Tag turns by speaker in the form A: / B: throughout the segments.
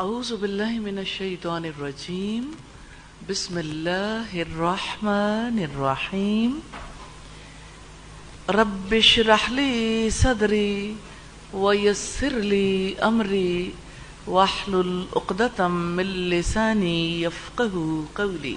A: أعوذ بالله من الشيطان الرجيم. بسم الله الرحمن الرحيم. رب اشرح لي صدري ويسر لي أمري واحلل عقدة من لساني يفقه قولي.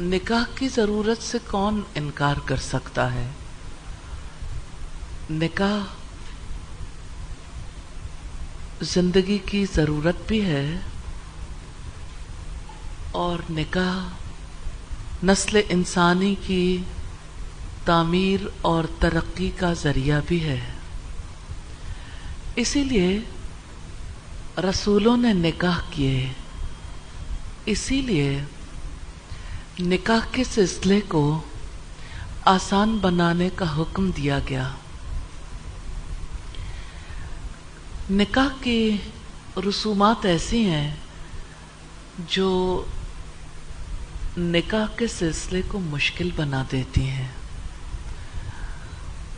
A: نکاح کی ضرورت سے کون انکار کر سکتا ہے؟ نکاح زندگی کی ضرورت بھی ہے اور نکاح نسل انسانی کی تعمیر اور ترقی کا ذریعہ بھی ہے۔ اسی لیے رسولوں نے نکاح کیے۔ اسی لیے نکاح کے سلسلے کو آسان بنانے کا حکم دیا گیا۔ نکاح کی رسومات ایسی ہیں جو نکاح کے سلسلے کو مشکل بنا دیتی ہیں۔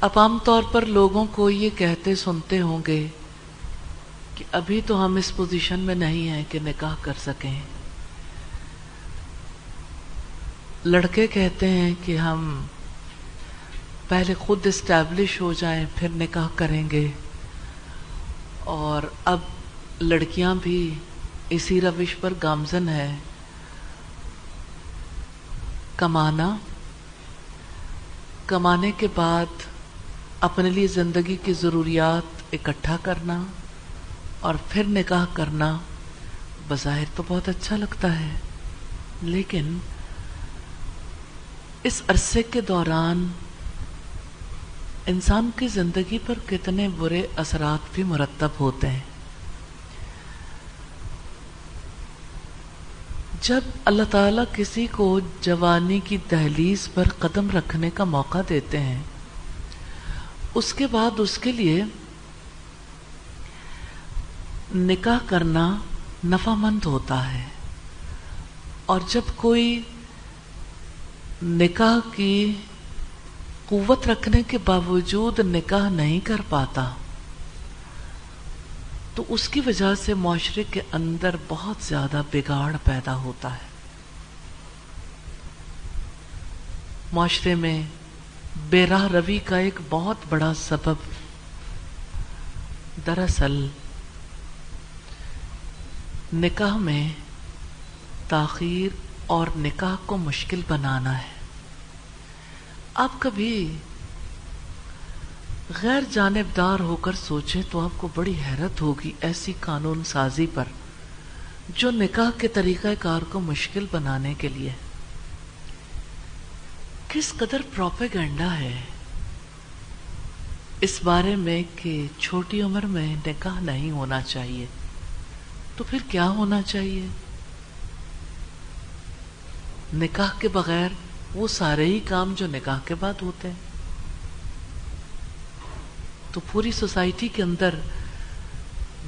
A: اب عام طور پر لوگوں کو یہ کہتے سنتے ہوں گے کہ ابھی تو ہم اس پوزیشن میں نہیں ہیں کہ نکاح کر سکیں۔ لڑکے کہتے ہیں کہ ہم پہلے خود اسٹیبلش ہو جائیں، پھر نکاح کریں گے۔ اور اب لڑکیاں بھی اسی روش پر گامزن ہے کمانا۔ کمانے کے بعد اپنے لیے زندگی کی ضروریات اکٹھا کرنا اور پھر نکاح کرنا بظاہر تو بہت اچھا لگتا ہے، لیکن اس عرصے کے دوران انسان کی زندگی پر کتنے برے اثرات بھی مرتب ہوتے ہیں۔ جب اللہ تعالیٰ کسی کو جوانی کی دہلیز پر قدم رکھنے کا موقع دیتے ہیں، اس کے بعد اس کے لیے نکاح کرنا نفع مند ہوتا ہے۔ اور جب کوئی نکاح کی قوت رکھنے کے باوجود نکاح نہیں کر پاتا۔ تو اس کی وجہ سے معاشرے کے اندر بہت زیادہ بگاڑ پیدا ہوتا ہے۔ معاشرے میں بے راہ روی کا ایک بہت بڑا سبب دراصل نکاح میں تاخیر اور نکاح کو مشکل بنانا ہے۔ آپ کبھی غیر جانبدار ہو کر سوچیں تو آپ کو بڑی حیرت ہوگی ایسی قانون سازی پر جو نکاح کے طریقہ کار کو مشکل بنانے کے لیے کس قدر پروپیگنڈا ہے۔ اس بارے میں کہ چھوٹی عمر میں نکاح نہیں ہونا چاہیے، تو پھر کیا ہونا چاہیے؟ نکاح کے بغیر وہ سارے ہی کام جو نکاح کے بعد ہوتے ہیں۔ تو پوری سوسائٹی کے اندر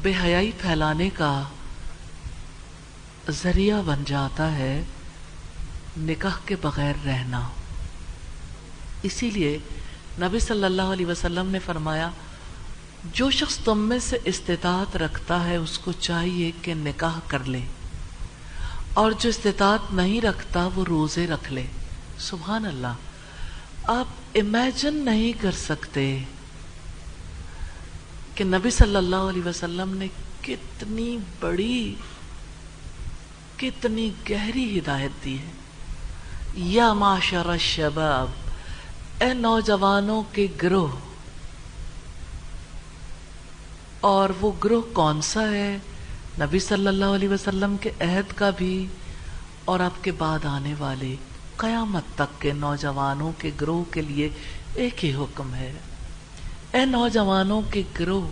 A: بے حیائی پھیلانے کا ذریعہ بن جاتا ہے نکاح کے بغیر رہنا۔ اسی لیے نبی صلی اللہ علیہ وسلم نے فرمایا، جو شخص تم میں سے استطاعت رکھتا ہے، اس کو چاہیے کہ نکاح کر لے۔ اور جو استطاعت نہیں رکھتا، وہ روزے رکھ لے۔ سبحان اللہ، آپ امیجن نہیں کر سکتے کہ نبی صلی اللہ علیہ وسلم نے کتنی بڑی، کتنی گہری ہدایت دی ہے۔ یا معاشر الشباب، اے نوجوانوں کے گروہ، اور وہ گروہ کون سا ہے؟ نبی صلی اللہ علیہ وسلم کے عہد کا بھی، اور آپ کے بعد آنے والے۔ قیامت تک کے نوجوانوں کے گروہ کے لیے ایک ہی حکم ہے۔ اے نوجوانوں کے گروہ،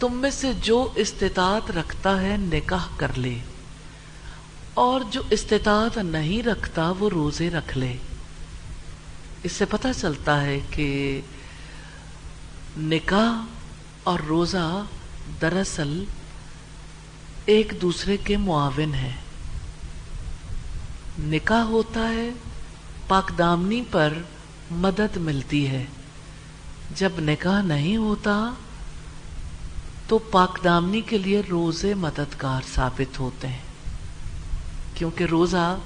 A: تم میں سے جو استطاعت رکھتا ہے نکاح کر لے، اور جو استطاعت نہیں رکھتا وہ روزے رکھ لے۔ اس سے پتہ چلتا ہے کہ نکاح اور روزہ دراصل ایک دوسرے کے معاون ہیں۔ ہوتا ہے پاک دامنی پر مدد ملتی ہے۔ جب نکاح نہیں ہوتا، تو پاک دامنی کے لیے روزے مددگار ثابت ہوتے ہیں۔ کیونکہ روزہ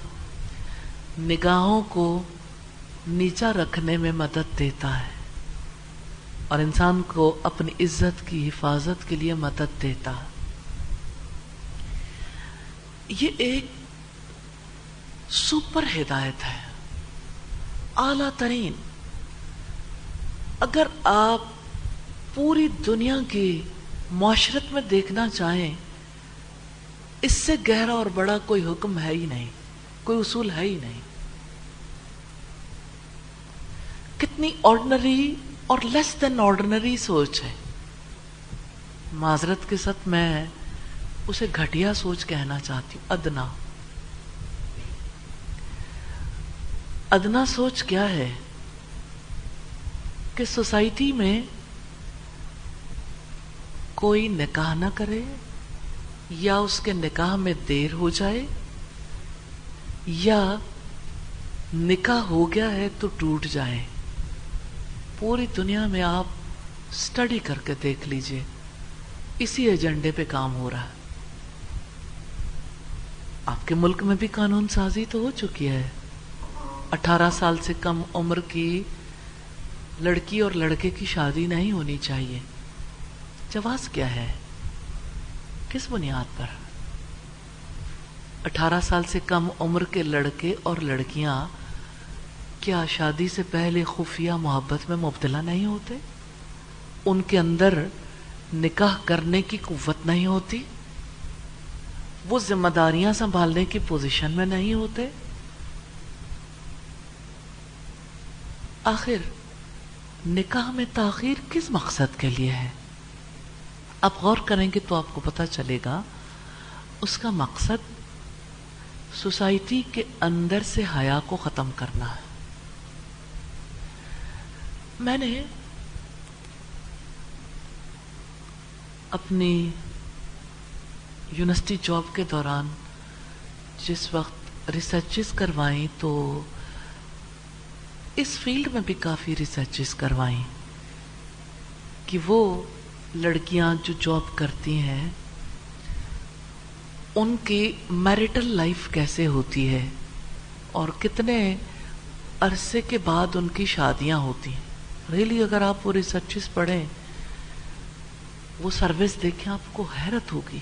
A: نگاہوں کو نیچا رکھنے میں مدد دیتا ہے اور انسان کو اپنی عزت کی حفاظت کے لیے مدد دیتا ہے۔ یہ ایک سپر ہدایت ہے۔ اعلی ترین۔ اگر آپ پوری دنیا کی معاشرت میں دیکھنا چاہیں، اس سے گہرا اور بڑا کوئی حکم ہے ہی نہیں، کوئی اصول ہے ہی نہیں۔ کتنی آرڈنری اور لیس دین آرڈنری سوچ ہے۔ معذرت کے ساتھ میں اسے گھٹیا سوچ کہنا چاہتی ہوں، ادنا۔ ادنا سوچ کیا ہے کہ سوسائٹی میں کوئی نکاح نہ کرے یا اس کے نکاح میں دیر ہو جائے یا نکاح ہو گیا ہے تو ٹوٹ جائے پوری دنیا میں آپ سٹڈی کر کے دیکھ لیجیے۔ اسی ایجنڈے پہ کام ہو رہا۔ ہے آپ کے ملک میں بھی قانون سازی تو ہو چکی ہے۔ اٹھارہ سال سے کم عمر کی لڑکی اور لڑکے کی شادی نہیں ہونی چاہیے۔ جواز کیا ہے؟ کس بنیاد پر؟ اٹھارہ سال سے کم عمر کے لڑکے اور لڑکیاں کیا شادی سے پہلے خفیہ محبت میں مبتلا نہیں ہوتے؟ ان کے اندر نکاح کرنے کی قوت نہیں ہوتی؟ وہ ذمہ داریاں سنبھالنے کی پوزیشن میں نہیں ہوتے؟ آخر، نکاح میں تاخیر کس مقصد کے لیے ہے؟ آپ غور کریں گے تو آپ کو پتا چلے گا، اس کا مقصد سوسائٹی کے اندر سے حیا کو ختم کرنا ہے۔ میں نے اپنی یونیورسٹی جاب کے دوران جس وقت ریسرچز کروائیں تو اس فیلڈ میں بھی کافی ریسرچز کروائیں کہ وہ لڑکیاں جو جاب کرتی ہیں، ان کی میرٹل لائف کیسے ہوتی ہے اور کتنے عرصے کے بعد ان کی شادیاں ہوتی ہیں۔ ریلی اگر آپ وہ ریسرچز پڑھیں، وہ سروس دیکھیں، آپ کو حیرت ہوگی۔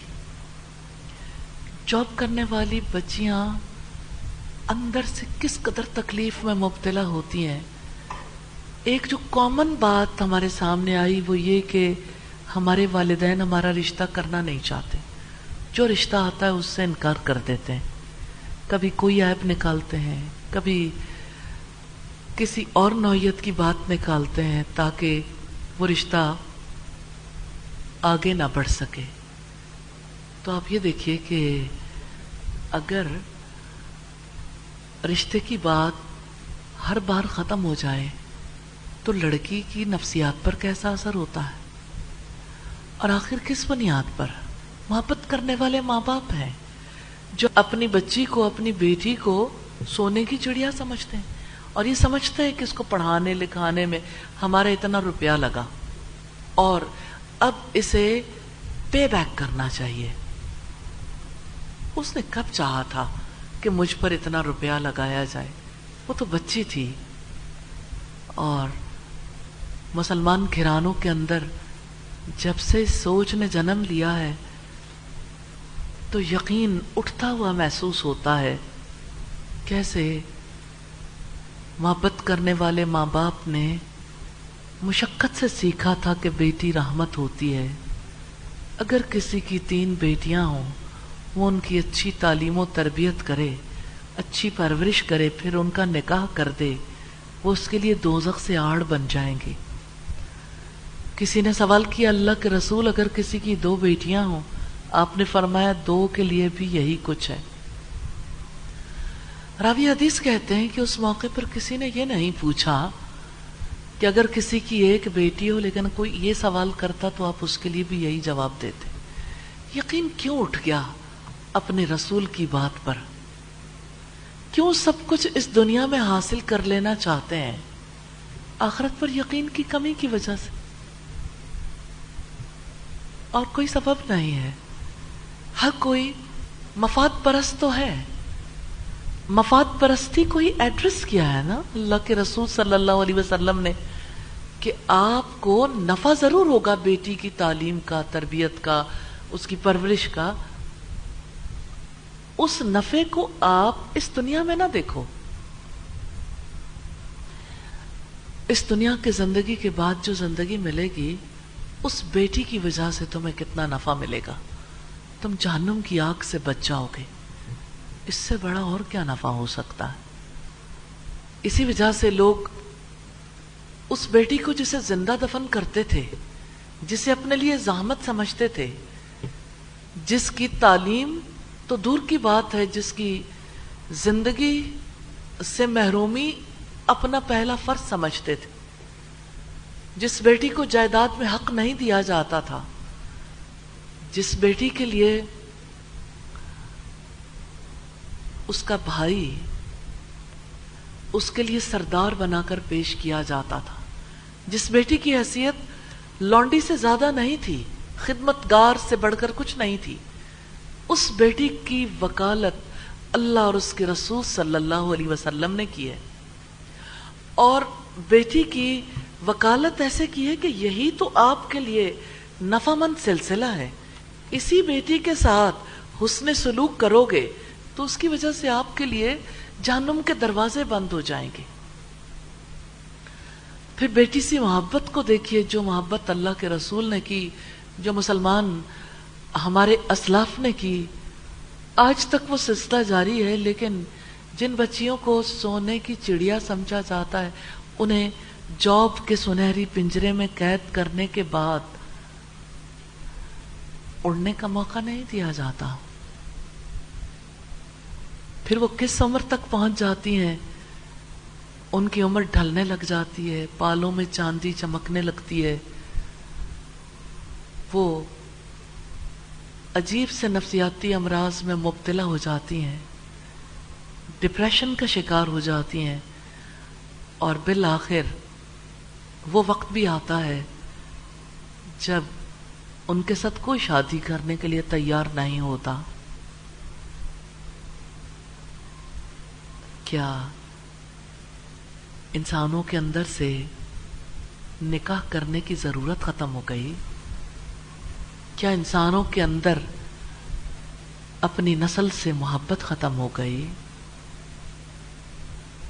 A: جاب کرنے والی بچیاں اندر سے کس قدر تکلیف میں مبتلا ہوتی ہیں۔ ایک جو کامن بات ہمارے سامنے آئی وہ یہ کہ ہمارے والدین ہمارا رشتہ کرنا نہیں چاہتے۔ جو رشتہ آتا ہے اس سے انکار کر دیتے ہیں۔ کبھی کوئی ایپ نکالتے ہیں، کبھی کسی اور نوعیت کی بات نکالتے ہیں تاکہ وہ رشتہ آگے نہ بڑھ سکے۔ تو آپ یہ دیکھیے کہ اگر رشتے کی بات ہر بار ختم ہو جائے تو لڑکی کی نفسیات پر کیسا اثر ہوتا ہے؟ اور آخر کس بنیاد پر؟ محبت کرنے والے ماں باپ ہیں جو اپنی بچی کو، اپنی بیٹی کو سونے کی چڑیا سمجھتے ہیں اور یہ سمجھتے ہیں کہ اس کو پڑھانے، لکھانے میں ہمارا اتنا روپیہ لگا۔ اور اب اسے پے بیک کرنا چاہیے۔ اس نے کب چاہا تھا؟ کہ مجھ پر اتنا روپیہ لگایا جائے۔ وہ تو بچی تھی۔ اور مسلمان گھرانوں کے اندر جب سے سوچ نے جنم لیا ہے، تو یقین اٹھتا ہوا محسوس ہوتا ہے کیسے محبت کرنے والے ماں باپ نے مشقت سے سیکھا تھا کہ بیٹی رحمت ہوتی ہے۔ اگر کسی کی تین بیٹیاں ہوں وہ ان کی اچھی تعلیم و تربیت کرے، اچھی پرورش کرے، پھر ان کا نکاح کر دے، وہ اس کے لیے دوزخ سے آڑ بن جائیں گے۔ کسی نے سوال کیا، اللہ کے رسول اگر کسی کی دو بیٹیاں ہوں، آپ نے فرمایا دو کے لیے بھی یہی کچھ ہے۔ راوی حدیث کہتے ہیں کہ اس موقع پر کسی نے یہ نہیں پوچھا کہ اگر کسی کی ایک بیٹی ہو لیکن کوئی یہ سوال کرتا تو آپ اس کے لیے بھی یہی جواب دیتے۔ یقین کیوں اٹھ گیا؟ اپنے رسول کی بات پر۔ کیوں سب کچھ اس دنیا میں حاصل کر لینا چاہتے ہیں؟ آخرت پر یقین کی کمی کی وجہ سے۔ اور کوئی سبب نہیں ہے۔ ہر کوئی مفاد پرست تو ہے۔ مفاد پرستی کو ہی ایڈریس کیا ہے نا؟ اللہ کے رسول صلی اللہ علیہ وسلم نے کہ آپ کو نفع ضرور ہوگا بیٹی کی تعلیم کا، تربیت کا، اس کی پرورش کا۔ اس نفے کو آپ اس دنیا میں نہ دیکھو۔ اس دنیا کے زندگی کے بعد جو زندگی ملے گی، اس بیٹی کی وجہ سے تمہیں کتنا نفع ملے گا۔ تم جہنم کی آگ سے بچ جاؤ گے۔ اس سے بڑا اور کیا نفع ہو سکتا ہے؟ اسی وجہ سے لوگ اس بیٹی کو جسے زندہ دفن کرتے تھے، جسے اپنے لیے زحمت سمجھتے تھے، جس کی تعلیم تو دور کی بات ہے جس کی زندگی سے محرومی اپنا پہلا فرض سمجھتے تھے۔ جس بیٹی کو جائیداد میں حق نہیں دیا جاتا تھا، جس بیٹی کے لیے اس کا بھائی، اس کے لیے سردار بنا کر پیش کیا جاتا تھا۔ جس بیٹی کی حیثیت لانڈی سے زیادہ نہیں تھی خدمت گار سے بڑھ کر کچھ نہیں تھی۔ اس بیٹی کی وکالت اللہ اور اس کے رسول صلی اللہ علیہ وسلم نے کی ہے۔ اور بیٹی کی وکالت ایسے کی ہے کہ یہی تو آپ کے لیے نفع مند سلسلہ ہے۔ اسی بیٹی کے ساتھ حسن سلوک کرو گے تو اس کی وجہ سے آپ کے لیے جہنم کے دروازے بند ہو جائیں گے۔ پھر بیٹی سی محبت کو دیکھیے جو محبت اللہ کے رسول نے کی، جو مسلمان ہمارے اسلاف نے کی۔ آج تک وہ سلسلہ جاری ہے، لیکن جن بچیوں کو سونے کی چڑیا سمجھا جاتا ہے، انہیں جاب کے سنہری پنجرے میں قید کرنے کے بعد اڑنے کا موقع نہیں دیا جاتا۔ پھر وہ کس عمر تک پہنچ جاتی ہیں؟ ان کی عمر ڈھلنے لگ جاتی ہے، پالوں میں چاندی چمکنے لگتی ہے۔ وہ عجیب سے نفسیاتی امراض میں مبتلا ہو جاتی ہیں ڈپریشن کا شکار ہو جاتی ہیں، اور بالآخر وہ وقت بھی آتا ہے جب ان کے ساتھ کوئی شادی کرنے کے لیے تیار نہیں ہوتا۔ کیا انسانوں کے اندر سے نکاح کرنے کی ضرورت ختم ہو گئی؟ کیا انسانوں کے اندر اپنی نسل سے محبت ختم ہو گئی؟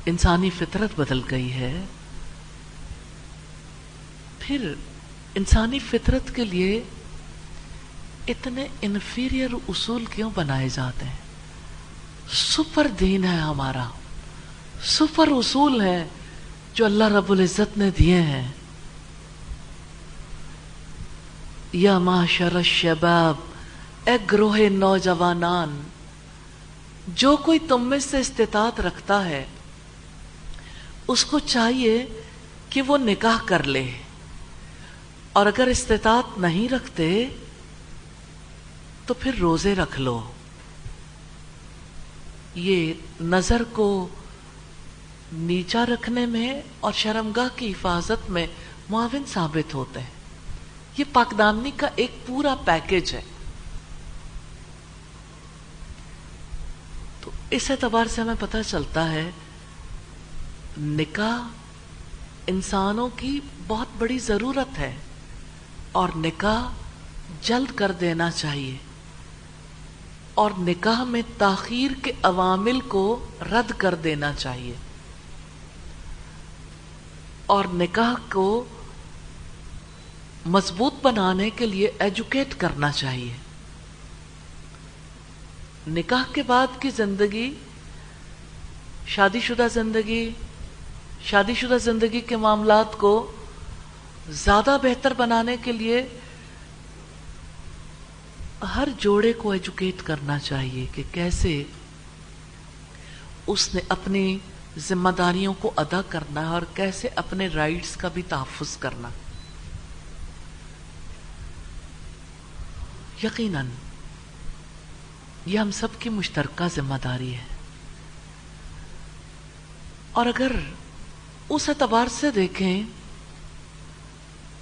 A: انسانی فطرت بدل گئی ہے۔ پھر انسانی فطرت کے لیے اتنے انفیریئر اصول کیوں بنائے جاتے ہیں؟ سپر دین ہے ہمارا۔ سپر اصول ہے جو اللہ رب العزت نے دیے ہیں۔ یا معاشر الشباب، اے گروہ نوجوانان، جو کوئی تم میں سے استطاعت رکھتا ہے، اس کو چاہیے کہ وہ نکاح کر لے۔ اور اگر استطاعت نہیں رکھتے، تو پھر روزے رکھ لو۔ یہ نظر کو نیچا رکھنے میں اور شرمگاہ کی حفاظت میں معاون ثابت ہوتے ہیں۔ یہ پاکدامنی کا ایک پورا پیکج ہے۔ تو اس اعتبار سے ہمیں پتہ چلتا ہے، نکاح انسانوں کی بہت بڑی ضرورت ہے اور نکاح جلد کر دینا چاہیے۔ اور نکاح میں تاخیر کے عوامل کو رد کر دینا چاہیے۔ اور نکاح کو مضبوط بنانے کے لیے ایجوکیٹ کرنا چاہیے۔ نکاح کے بعد کی زندگی شادی شدہ زندگی شادی شدہ زندگی کے معاملات کو زیادہ بہتر بنانے کے لیے ہر جوڑے کو ایجوکیٹ کرنا چاہیے کہ کیسے اس نے اپنی ذمہ داریوں کو ادا کرنا ہے اور کیسے اپنے رائٹس کا بھی تحفظ کرنا۔ یقیناً یہ ہم سب کی مشترکہ ذمہ داری ہے۔ اور اگر اس اعتبار سے دیکھیں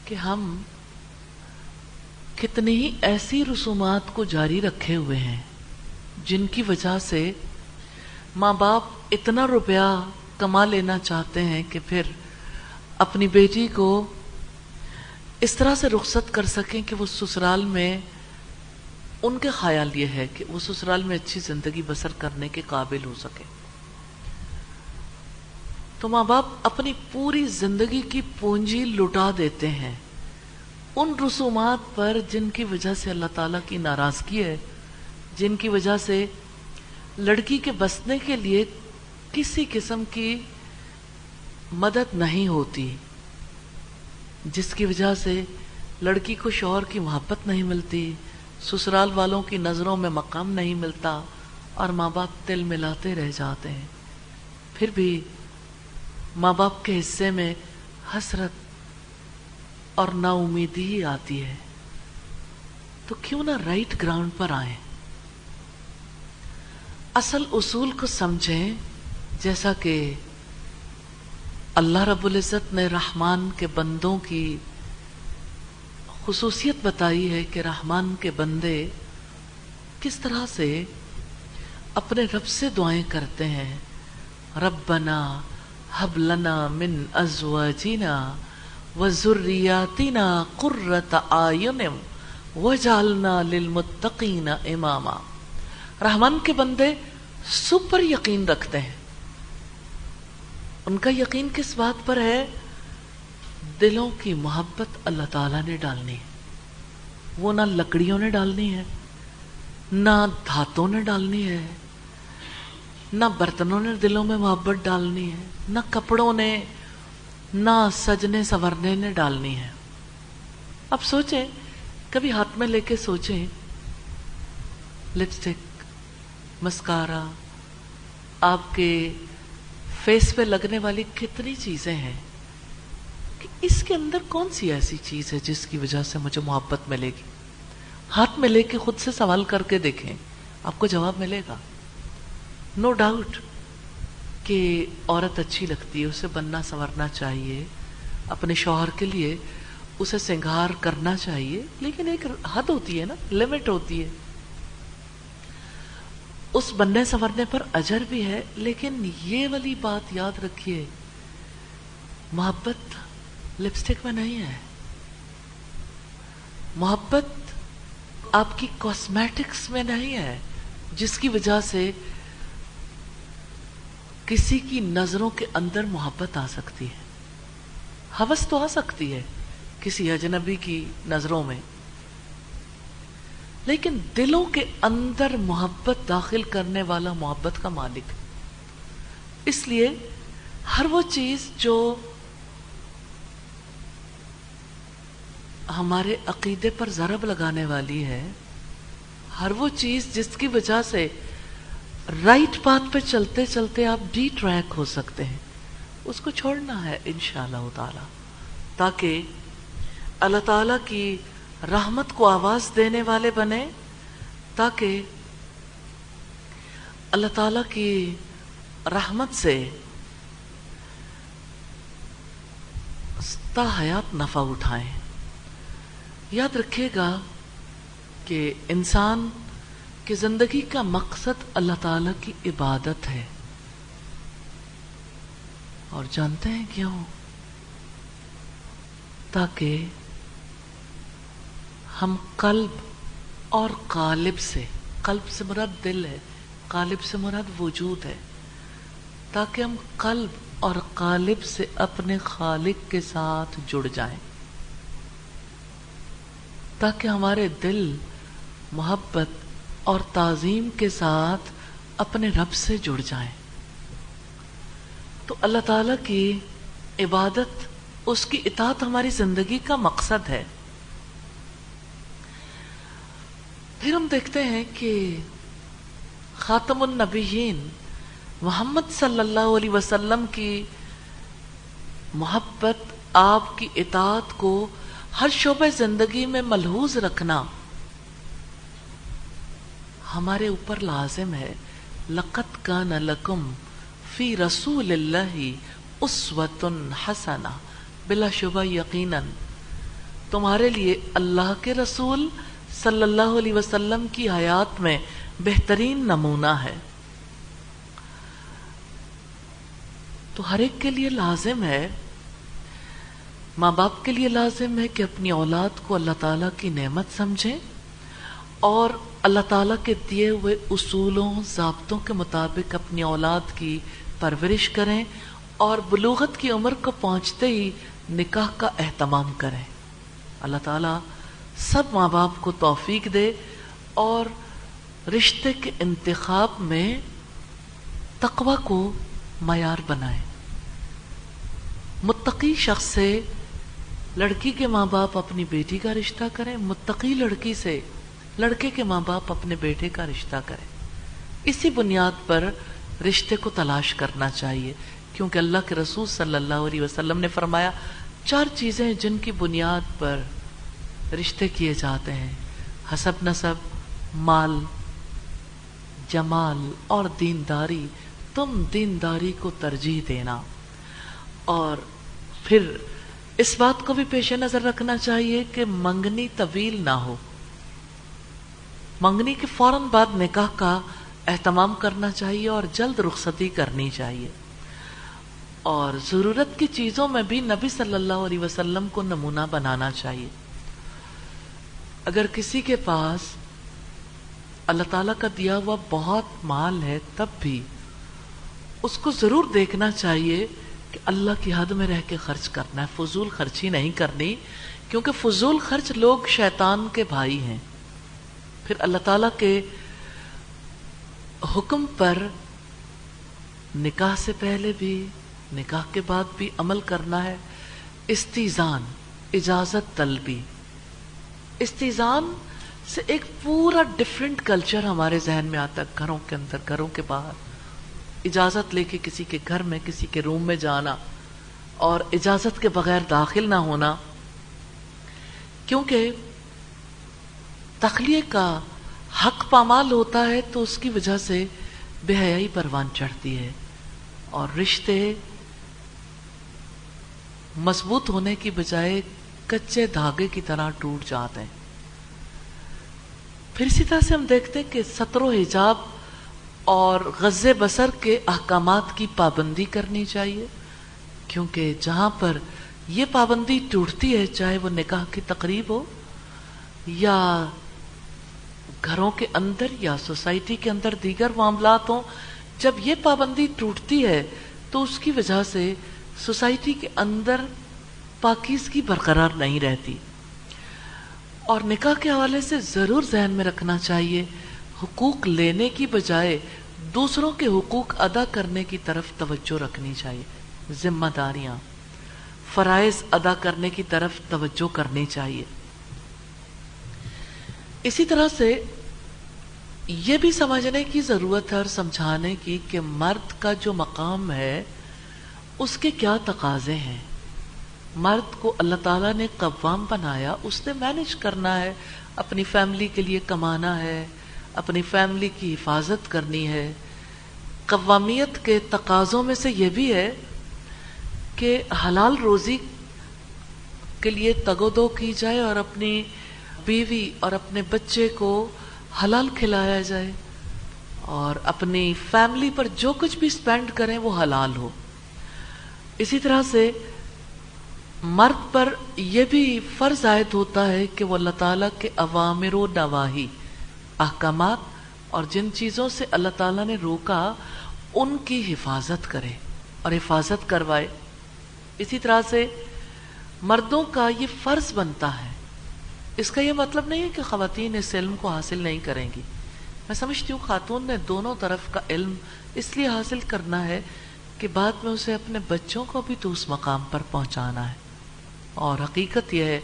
A: کہ ہم کتنی ہی ایسی رسومات کو جاری رکھے ہوئے ہیں جن کی وجہ سے ماں باپ اتنا روپیہ کما لینا چاہتے ہیں کہ پھر اپنی بیٹی کو اس طرح سے رخصت کر سکیں کہ وہ سسرال میں ان کے خیال یہ ہے کہ وہ سسرال میں اچھی زندگی بسر کرنے کے قابل ہو سکے۔ تو ماں باپ اپنی پوری زندگی کی پونجی لٹا دیتے ہیں۔ ان رسومات پر جن کی وجہ سے اللہ تعالیٰ کی ناراضگی ہے، جن کی وجہ سے لڑکی کے بسنے کے لیے کسی قسم کی مدد نہیں ہوتی، جس کی وجہ سے لڑکی کو شوہر کی محبت نہیں ملتی۔ سسرال والوں کی نظروں میں مقام نہیں ملتا اور ماں باپ تل ملاتے رہ جاتے ہیں۔ پھر بھی ماں باپ کے حصے میں حسرت اور نا امیدی ہی آتی ہے۔ تو کیوں نہ رائٹ گراؤنڈ پر آئیں۔ اصل اصول کو سمجھیں، جیسا کہ اللہ رب العزت نے رحمان کے بندوں کی خصوصیت بتائی ہے کہ رحمان کے بندے کس طرح سے اپنے رب سے دعائیں کرتے ہیں۔ ربنا حب لنا من ازواجنا وذریاتنا قرۃ اعین وجعلنا للمتقین اماما۔ رحمان کے بندے سپر یقین رکھتے ہیں۔ ان کا یقین کس بات پر ہے؟ دلوں کی محبت اللہ تعالیٰ نے ڈالنی ہے۔ وہ نہ لکڑیوں نے ڈالنی ہے، نہ دھاتوں نے ڈالنی ہے، نہ برتنوں نے دلوں میں محبت ڈالنی ہے، نہ کپڑوں نے، نہ سجنے سورنے نے ڈالنی ہے۔ اب سوچیں، کبھی ہاتھ میں لے کے سوچیں لپسٹک مسکارا آپ کے فیس پہ لگنے والی کتنی چیزیں ہیں۔ اس کے اندر کون سی ایسی چیز ہے جس کی وجہ سے مجھے محبت ملے گی؟ ہاتھ میں لے کے خود سے سوال کر کے دیکھیں، آپ کو جواب ملے گا۔ نو ڈاؤٹ کہ عورت اچھی لگتی ہے، اسے بننا سنورنا چاہیے، اپنے شوہر کے لیے اسے سنگھار کرنا چاہیے، لیکن ایک حد ہوتی ہے نا لمٹ ہوتی ہے۔ اس بننے سنورنے پر اجر بھی ہے، لیکن یہ والی بات یاد رکھیے، محبت لپسٹک میں نہیں ہے۔ محبت آپ کی کاسمیٹکس میں نہیں ہے، جس کی وجہ سے کسی کی نظروں کے اندر محبت آ سکتی ہے۔ حوث تو آ سکتی ہے کسی اجنبی کی نظروں میں۔ لیکن دلوں کے اندر محبت داخل کرنے والا محبت کا مالک۔ اس لیے ہر وہ چیز جو ہمارے عقیدے پر ضرب لگانے والی ہے۔ ہر وہ چیز جس کی وجہ سے رائٹ پاتھ پہ چلتے چلتے آپ ڈی ٹریک ہو سکتے ہیں۔ اس کو چھوڑنا ہے انشاءاللہ تعالی۔ تاکہ اللہ تعالی کی رحمت کو آواز دینے والے بنے، تاکہ اللہ تعالی کی رحمت سے حیات نفع اٹھائیں۔ یاد رکھیے گا کہ انسان کی زندگی کا مقصد اللہ تعالی کی عبادت ہے۔ اور جانتے ہیں کیوں؟ تاکہ ہم قلب اور قالب سے، قلب سے مراد دل ہے، قالب سے مراد وجود ہے۔ تاکہ ہم قلب اور قالب سے اپنے خالق کے ساتھ جڑ جائیں۔ تاکہ ہمارے دل، محبت اور تعظیم کے ساتھ اپنے رب سے جڑ جائیں۔ تو اللہ تعالی کی عبادت، اس کی اطاعت ہماری زندگی کا مقصد ہے۔ پھر ہم دیکھتے ہیں کہ خاتم النبیین محمد صلی اللہ علیہ وسلم کی محبت، آپ کی اطاعت کو ہر شعبہ زندگی میں ملحوظ رکھنا ہمارے اوپر لازم ہے۔ لقت کا نلکم فی رسول اللہ اسوت حسنا بلا شبہ یقیناً تمہارے لیے اللہ کے رسول صلی اللہ علیہ وسلم کی حیات میں بہترین نمونہ ہے۔ تو ہر ایک کے لیے لازم ہے ماں باپ کے لیے لازم ہے کہ اپنی اولاد کو اللہ تعالیٰ کی نعمت سمجھیں اور اللہ تعالیٰ کے دیے ہوئے اصولوں، ضابطوں کے مطابق اپنی اولاد کی پرورش کریں اور بلوغت کی عمر کو پہنچتے ہی نکاح کا اہتمام کریں۔ اللہ تعالیٰ سب ماں باپ کو توفیق دے اور رشتے کے انتخاب میں تقوی کو معیار بنائے متقی شخص سے لڑکی کے ماں باپ اپنی بیٹی کا رشتہ کریں، متقی لڑکی سے لڑکے کے ماں باپ اپنے بیٹے کا رشتہ کریں۔ اسی بنیاد پر رشتے کو تلاش کرنا چاہیے، کیونکہ اللہ کے رسول صلی اللہ علیہ وسلم نے فرمایا، چار چیزیں جن کی بنیاد پر رشتے کیے جاتے ہیں۔ حسب نصب، مال، جمال اور دینداری۔ تم دینداری کو ترجیح دینا۔ اور پھر اس بات کو بھی پیش نظر رکھنا چاہیے کہ منگنی طویل نہ ہو۔ منگنی کے فوراً بعد نکاح کا اہتمام کرنا چاہیے اور جلد رخصتی کرنی چاہیے۔ اور ضرورت کی چیزوں میں بھی نبی صلی اللہ علیہ وسلم کو نمونہ بنانا چاہیے۔ اگر کسی کے پاس اللہ تعالیٰ کا دیا ہوا بہت مال ہے تب بھی اس کو ضرور دیکھنا چاہیے کہ اللہ کی حد میں رہ کے خرچ کرنا ہے۔ فضول خرچی نہیں کرنی، کیونکہ فضول خرچ لوگ شیطان کے بھائی ہیں۔ پھر اللہ تعالیٰ کے حکم پر نکاح سے پہلے بھی، نکاح کے بعد بھی عمل کرنا ہے۔ استیزان، اجازت طلبی۔ استیزان سے ایک پورا ڈفرینٹ کلچر ہمارے ذہن میں آتا ہے۔ گھروں کے اندر، گھروں کے باہر۔ اجازت لے کے کسی کے گھر میں، کسی کے روم میں جانا اور اجازت کے بغیر داخل نہ ہونا، کیونکہ تخلیق کا حق پامال ہوتا ہے تو اس کی وجہ سے بے حیائی پروان چڑھتی ہے اور رشتے مضبوط ہونے کی بجائے کچے دھاگے کی طرح ٹوٹ جاتے ہیں۔ پھر اسی طرح سے ہم دیکھتے ہیں کہ سطر و حجاب اور غز بسر کے احکامات کی پابندی کرنی چاہیے، کیونکہ جہاں پر یہ پابندی ٹوٹتی ہے، چاہے وہ نکاح کی تقریب ہو یا گھروں کے اندر یا سوسائٹی کے اندر دیگر معاملات ہوں، جب یہ پابندی ٹوٹتی ہے تو اس کی وجہ سے سوسائٹی کے اندر پاکیزگی برقرار نہیں رہتی۔ اور نکاح کے حوالے سے ضرور ذہن میں رکھنا چاہیے حقوق لینے کی بجائے دوسروں کے حقوق ادا کرنے کی طرف توجہ رکھنی چاہیے، ذمہ داریاں۔ فرائض ادا کرنے کی طرف توجہ کرنی چاہیے۔ اسی طرح سے یہ بھی سمجھنے کی ضرورت ہے اور سمجھانے کی کہ مرد کا جو مقام ہے، اس کے کیا تقاضے ہیں۔ مرد کو اللہ تعالیٰ نے قوام بنایا، اس نے مینج کرنا ہے، اپنی فیملی کے لیے کمانا ہے۔ اپنی فیملی کی حفاظت کرنی ہے۔ قوامیت کے تقاضوں میں سے یہ بھی ہے کہ حلال روزی کے لیے تگو دو کی جائے اور اپنی بیوی اور اپنے بچے کو حلال کھلایا جائے اور اپنی فیملی پر جو کچھ بھی سپینڈ کریں وہ حلال ہو۔ اسی طرح سے مرد پر یہ بھی فرض عائد ہوتا ہے کہ وہ اللہ تعالیٰ کے عوامر و نواحی احکامات اور جن چیزوں سے اللہ تعالیٰ نے روکا، ان کی حفاظت کرے اور حفاظت کروائے۔ اسی طرح سے مردوں کا یہ فرض بنتا ہے۔ اس کا یہ مطلب نہیں ہے کہ خواتین اس علم کو حاصل نہیں کریں گی۔ میں سمجھتی ہوں خاتون نے دونوں طرف کا علم اس لیے حاصل کرنا ہے کہ بعد میں اسے اپنے بچوں کو بھی تو اس مقام پر پہنچانا ہے۔ اور حقیقت یہ ہے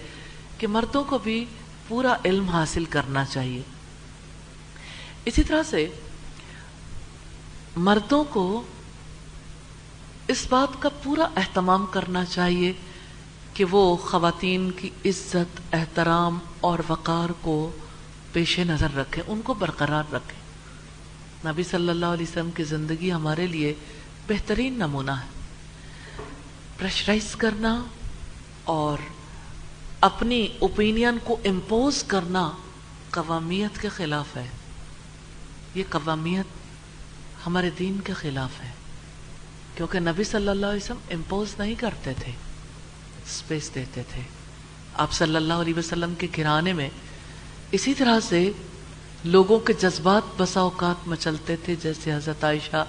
A: کہ مردوں کو بھی پورا علم حاصل کرنا چاہیے۔ اسی طرح سے مردوں کو اس بات کا پورا اہتمام کرنا چاہیے کہ وہ خواتین کی عزت، احترام اور وقار کو پیش نظر رکھیں، ان کو برقرار رکھیں۔ نبی صلی اللہ علیہ وسلم کی زندگی ہمارے لیے بہترین نمونہ ہے۔ پریشرائز کرنا اور اپنی اوپینین کو امپوز کرنا قوامیت کے خلاف ہے۔ یہ قوامیت ہمارے دین کے خلاف ہے۔ کیونکہ نبی صلی اللہ علیہ وسلم امپوز نہیں کرتے تھے اسپیس دیتے تھے۔ آپ صلی اللہ علیہ وسلم کے کرانے میں اسی طرح سے لوگوں کے جذبات بسا اوقات مچلتے تھے۔ جیسے حضرت عائشہ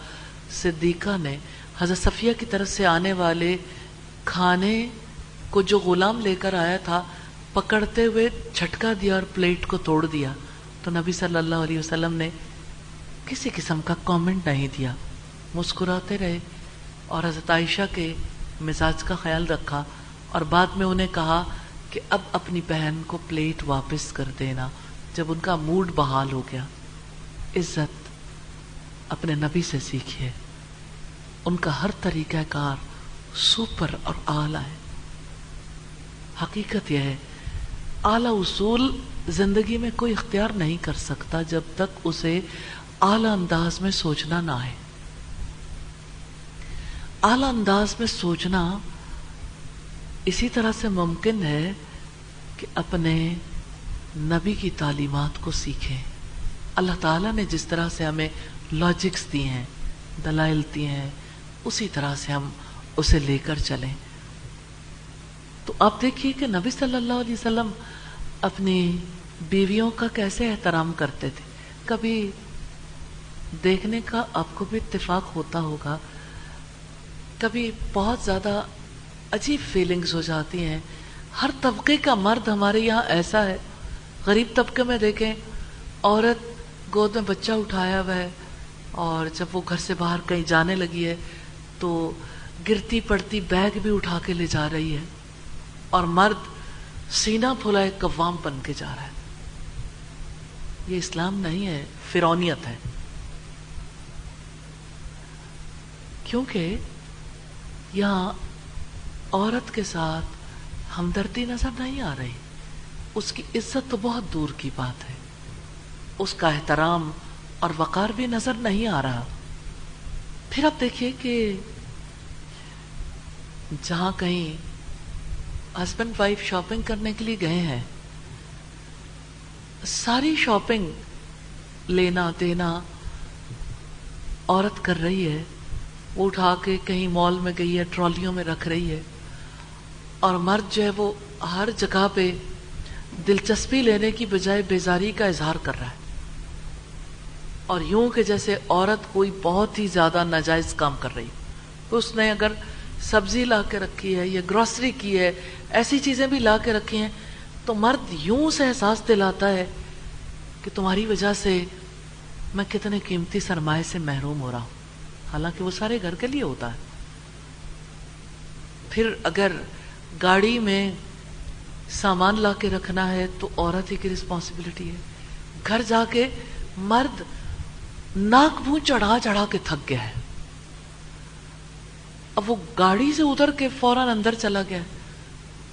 A: صدیقہ نے حضرت صفیہ کی طرف سے آنے والے کھانے کو جو غلام لے کر آیا تھا، پکڑتے ہوئے چھٹکا دیا اور پلیٹ کو توڑ دیا۔ تو نبی صلی اللہ علیہ وسلم نے کسی قسم کا کامنٹ نہیں دیا۔ مسکراتے رہے اور حضرت عائشہ کے مزاج کا خیال رکھا اور بعد میں انہیں کہا کہ اب اپنی بہن کو پلیٹ واپس کر دینا۔ جب ان کا موڈ بحال ہو گیا۔ عزت اپنے نبی سے سیکھیے۔ ان کا ہر طریقہ کار سپر اور اعلیٰ ہے۔ حقیقت یہ ہے، اعلی اصول زندگی میں کوئی اختیار نہیں کر سکتا جب تک اسے اعلی انداز میں سوچنا نہ آئے اعلی انداز میں سوچنا اسی طرح سے ممکن ہے کہ اپنے نبی کی تعلیمات کو سیکھیں۔ اللہ تعالیٰ نے جس طرح سے ہمیں لاجکس دی ہیں، دلائل دی ہیں، اسی طرح سے ہم اسے لے کر چلیں۔ تو آپ دیکھیے کہ نبی صلی اللہ علیہ وسلم اپنی بیویوں کا کیسے احترام کرتے تھے۔ کبھی دیکھنے کا آپ کو بھی اتفاق ہوتا ہوگا۔ کبھی بہت زیادہ عجیب فیلنگز ہو جاتی ہیں۔ ہر طبقے کا مرد ہمارے یہاں ایسا ہے۔ غریب طبقے میں دیکھیں، عورت گود میں بچہ اٹھایا ہوا ہے اور جب وہ گھر سے باہر کہیں جانے لگی ہے تو گرتی پڑتی بیگ بھی اٹھا کے لے جا رہی ہے اور مرد سینہ پھولائے قوام بن کے جا رہا ہے۔ یہ اسلام نہیں ہے فرونیت ہے۔ کیونکہ یہاں عورت کے ساتھ ہمدردی نظر نہیں آ رہی۔ اس کی عزت تو بہت دور کی بات ہے۔ اس کا احترام اور وقار بھی نظر نہیں آ رہا۔ پھر آپ دیکھیے کہ جہاں کہیں ہسبینڈ وائف شاپنگ کرنے کے لیے گئے ہیں، ساری شاپنگ لینا دینا عورت کر رہی ہے۔ وہ اٹھا کے کہیں مال میں گئی ہے، ٹرالیوں میں رکھ رہی ہے۔ اور مرد جو ہے وہ ہر جگہ پہ دلچسپی لینے کی بجائے بیزاری کا اظہار کر رہا ہے۔ اور یوں کہ جیسے عورت کوئی بہت ہی زیادہ ناجائز کام کر رہی اس نے اگر سبزی لا کے رکھی ہے یا گروسری کی ہے، ایسی چیزیں بھی لا کے رکھی ہیں، تو مرد یوں سے احساس دلاتا ہے کہ تمہاری وجہ سے میں کتنے قیمتی سرمایہ سے محروم ہو رہا ہوں۔ حالانکہ وہ سارے گھر کے لیے ہوتا ہے۔ پھر اگر گاڑی میں سامان لا کے رکھنا ہے تو عورت ہی کی رسپانسبلٹی ہے۔ گھر جا کے مرد ناک منہ چڑھا چڑھا کے تھک گیا ہے۔ اب وہ گاڑی سے ادھر کے فوراً اندر چلا گیا۔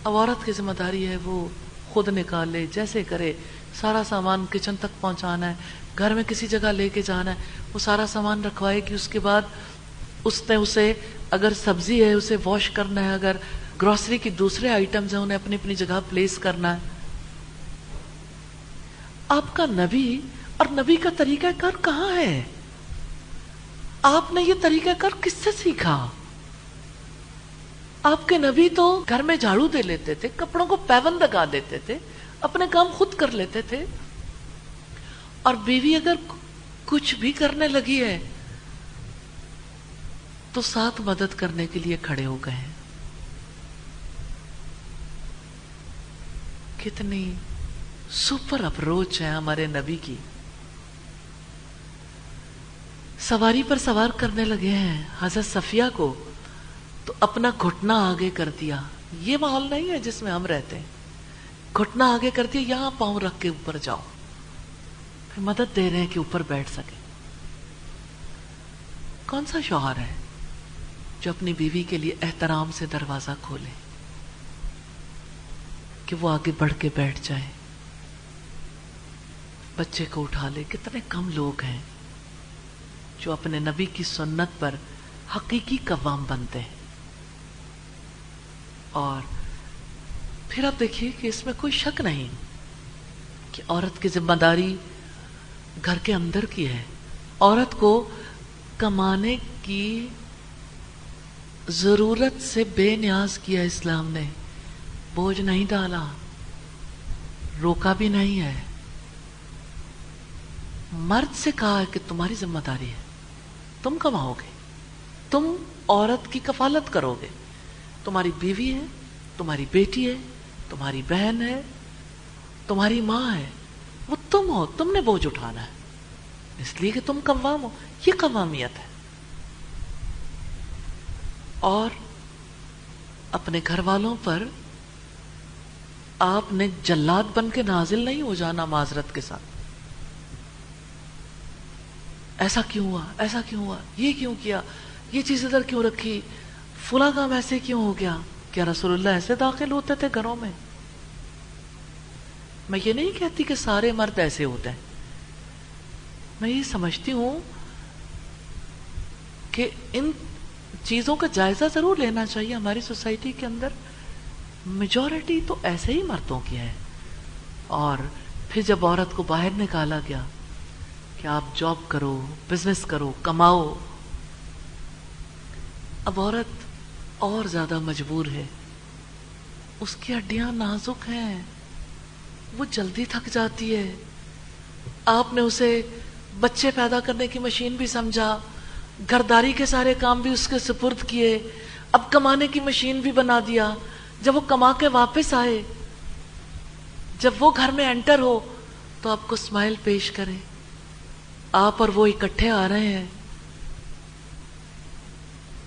A: اب عورت کی ذمہ داری ہے وہ خود نکالے، جیسے کرے، سارا سامان کچن تک پہنچانا ہے، گھر میں کسی جگہ لے کے جانا ہے۔ وہ سارا سامان رکھوائے گی، اس کے بعد اس نے اسے، اگر سبزی ہے، اسے واش کرنا ہے، اگر گروسری کی دوسرے آئٹمز ہیں، انہیں اپنی اپنی جگہ پلیس کرنا ہے۔ آپ کا نبی اور نبی کا طریقہ کار کہاں ہے؟ آپ نے یہ طریقہ کار کس سے سیکھا؟ آپ کے نبی تو گھر میں جھاڑو دے لیتے تھے، کپڑوں کو پیون لگا دیتے تھے، اپنے کام خود کر لیتے تھے۔ اور بیوی اگر کچھ بھی کرنے لگی ہے تو ساتھ مدد کرنے کے لیے کھڑے ہو گئے ہیں۔ کتنی سپر اپروچ ہے ہمارے نبی کی۔ سواری پر سوار کرنے لگے ہیں حضرت صفیہ کو، تو اپنا گھٹنا آگے کر دیا۔ یہ ماحول نہیں ہے جس میں ہم رہتے۔ ہیں گھٹنا آگے کر دیا، یہاں پاؤں رکھ کے اوپر جاؤ۔ پھر مدد دے رہے ہیں کہ اوپر بیٹھ سکے۔ کون سا شوہر ہے جو اپنی بیوی کے لیے احترام سے دروازہ کھولے؟ کہ وہ آگے بڑھ کے بیٹھ جائے۔ بچے کو اٹھا لے۔ کتنے کم لوگ ہیں جو اپنے نبی کی سنت پر حقیقی قوام بنتے ہیں۔ اور پھر آپ دیکھیے کہ اس میں کوئی شک نہیں کہ عورت کی ذمہ داری گھر کے اندر کی ہے۔ عورت کو کمانے کی ضرورت سے بے نیاز کیا اسلام نے۔ بوجھ نہیں ڈالا۔ روکا بھی نہیں ہے۔ مرد سے کہا ہے کہ تمہاری ذمہ داری ہے۔ تم کماؤ گے۔ تم عورت کی کفالت کرو گے۔ تمہاری بیوی ہے، تمہاری بیٹی ہے، تمہاری بہن ہے، تمہاری ماں ہے۔ وہ تم ہو، تم نے بوجھ اٹھانا ہے۔ اس لیے کہ تم قوام ہو، یہ قوامیت ہے۔ اور اپنے گھر والوں پر آپ نے جلاد بن کے نازل نہیں ہو جانا معذرت کے ساتھ۔ ایسا کیوں ہوا؟ ایسا کیوں ہوا؟ یہ کیوں کیا؟ یہ چیز ادھر کیوں رکھی؟ فلا کام ایسے کیوں ہو گیا؟ کیا رسول اللہ ایسے داخل ہوتے تھے گھروں میں؟ میں یہ نہیں کہتی کہ سارے مرد ایسے ہوتے ہیں۔ میں یہ سمجھتی ہوں کہ ان چیزوں کا جائزہ ضرور لینا چاہیے۔ ہماری سوسائٹی کے اندر میجورٹی تو ایسے ہی مردوں کی ہے اور پھر جب عورت کو باہر نکالا گیا کہ آپ جاب کرو بزنس کرو، کماؤ، اب عورت اور زیادہ مجبور ہے۔ اس کی ہڈیاں نازک ہیں۔ وہ جلدی تھک جاتی ہے۔ آپ نے اسے بچے پیدا کرنے کی مشین بھی سمجھا گھرداری کے سارے کام بھی اس کے سپرد کیے، اب کمانے کی مشین بھی بنا دیا۔ جب وہ کما کے واپس آئے، جب وہ گھر میں انٹر ہو، تو آپ کو اسمائل پیش کرے آپ اور وہ اکٹھے آ رہے ہیں۔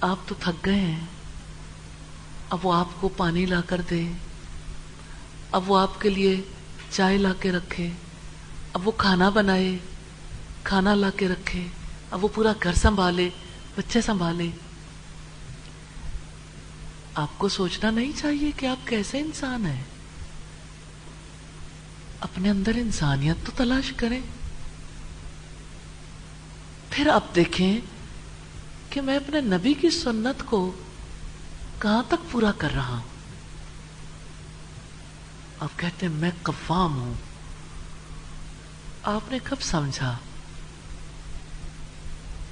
A: آپ تو تھک گئے ہیں۔ اب وہ آپ کو پانی لا کر دے اب وہ آپ کے لیے چائے لا کے رکھے، اب وہ کھانا بنائے، کھانا لا کے رکھے، اب وہ پورا گھر سنبھالے، بچے سنبھالے۔ آپ کو سوچنا نہیں چاہیے کہ آپ کیسے انسان ہیں۔ اپنے اندر انسانیت تو تلاش کریں۔ پھر آپ دیکھیں کہ میں اپنے نبی کی سنت کو کہاں تک پورا کر رہا ہوں۔ آپ کہتے ہیں میں قوام ہوں۔ آپ نے کب سمجھا؟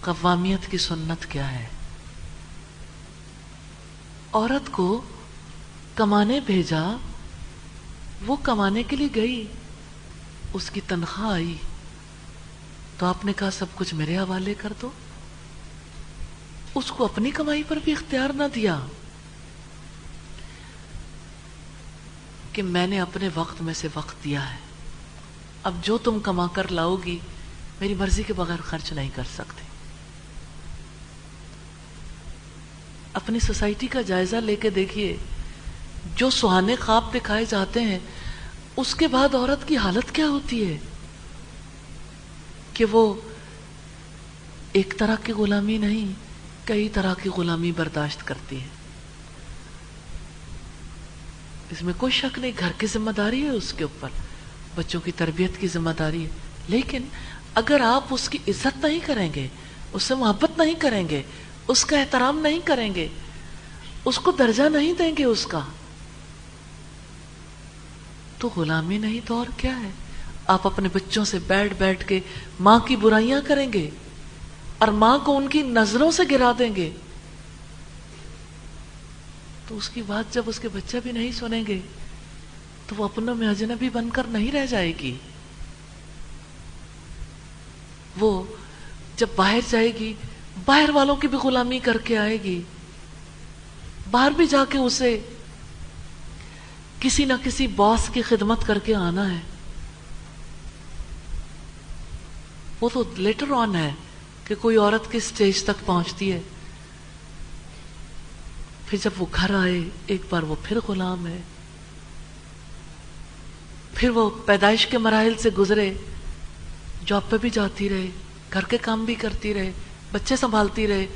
A: قوامیت کی سنت کیا ہے؟ عورت کو کمانے بھیجا، وہ کمانے کے لیے گئی، اس کی تنخواہ آئی۔ تو آپ نے کہا سب کچھ میرے حوالے کر دو۔ اس کو اپنی کمائی پر بھی اختیار نہ دیا۔ کہ میں نے اپنے وقت میں سے وقت دیا ہے۔ اب جو تم کما کر لاؤ گی، میری مرضی کے بغیر خرچ نہیں کر سکتے۔ اپنی سوسائٹی کا جائزہ لے کے دیکھیے۔ جو سہانے خواب دکھائے جاتے ہیں، اس کے بعد عورت کی حالت کیا ہوتی ہے؟ کہ وہ ایک طرح کی غلامی نہیں، کئی طرح کی غلامی برداشت کرتی ہے۔ اس میں کوئی شک نہیں، گھر کی ذمہ داری ہے اس کے اوپر۔ بچوں کی تربیت کی ذمہ داری ہے۔ لیکن اگر آپ اس کی عزت نہیں کریں گے، اس سے محبت نہیں کریں گے، اس کا احترام نہیں کریں گے، اس کو درجہ نہیں دیں گے اس کا، تو غلامی نہیں تو اور کیا ہے؟ آپ اپنے بچوں سے بیٹھ بیٹھ کے ماں کی برائیاں کریں گے اور ماں کو ان کی نظروں سے گرا دیں گے۔ تو اس کی بات جب اس کے بچہ بھی نہیں سنیں گے، تو وہ اپنوں میں اجنبی بن کر نہیں رہ جائے گی۔ وہ جب باہر جائے گی، باہر والوں کی بھی غلامی کر کے آئے گی۔ باہر بھی جا کے اسے کسی نہ کسی باس کی خدمت کر کے آنا ہے۔ وہ تو لیٹر آن ہے کہ کوئی عورت کس سٹیج تک پہنچتی ہے۔ پھر جب وہ گھر آئے، ایک بار وہ پھر غلام ہے۔ پھر وہ پیدائش کے مراحل سے گزرے، جاب پہ بھی جاتی رہے، گھر کے کام بھی کرتی رہے، بچے سنبھالتی رہے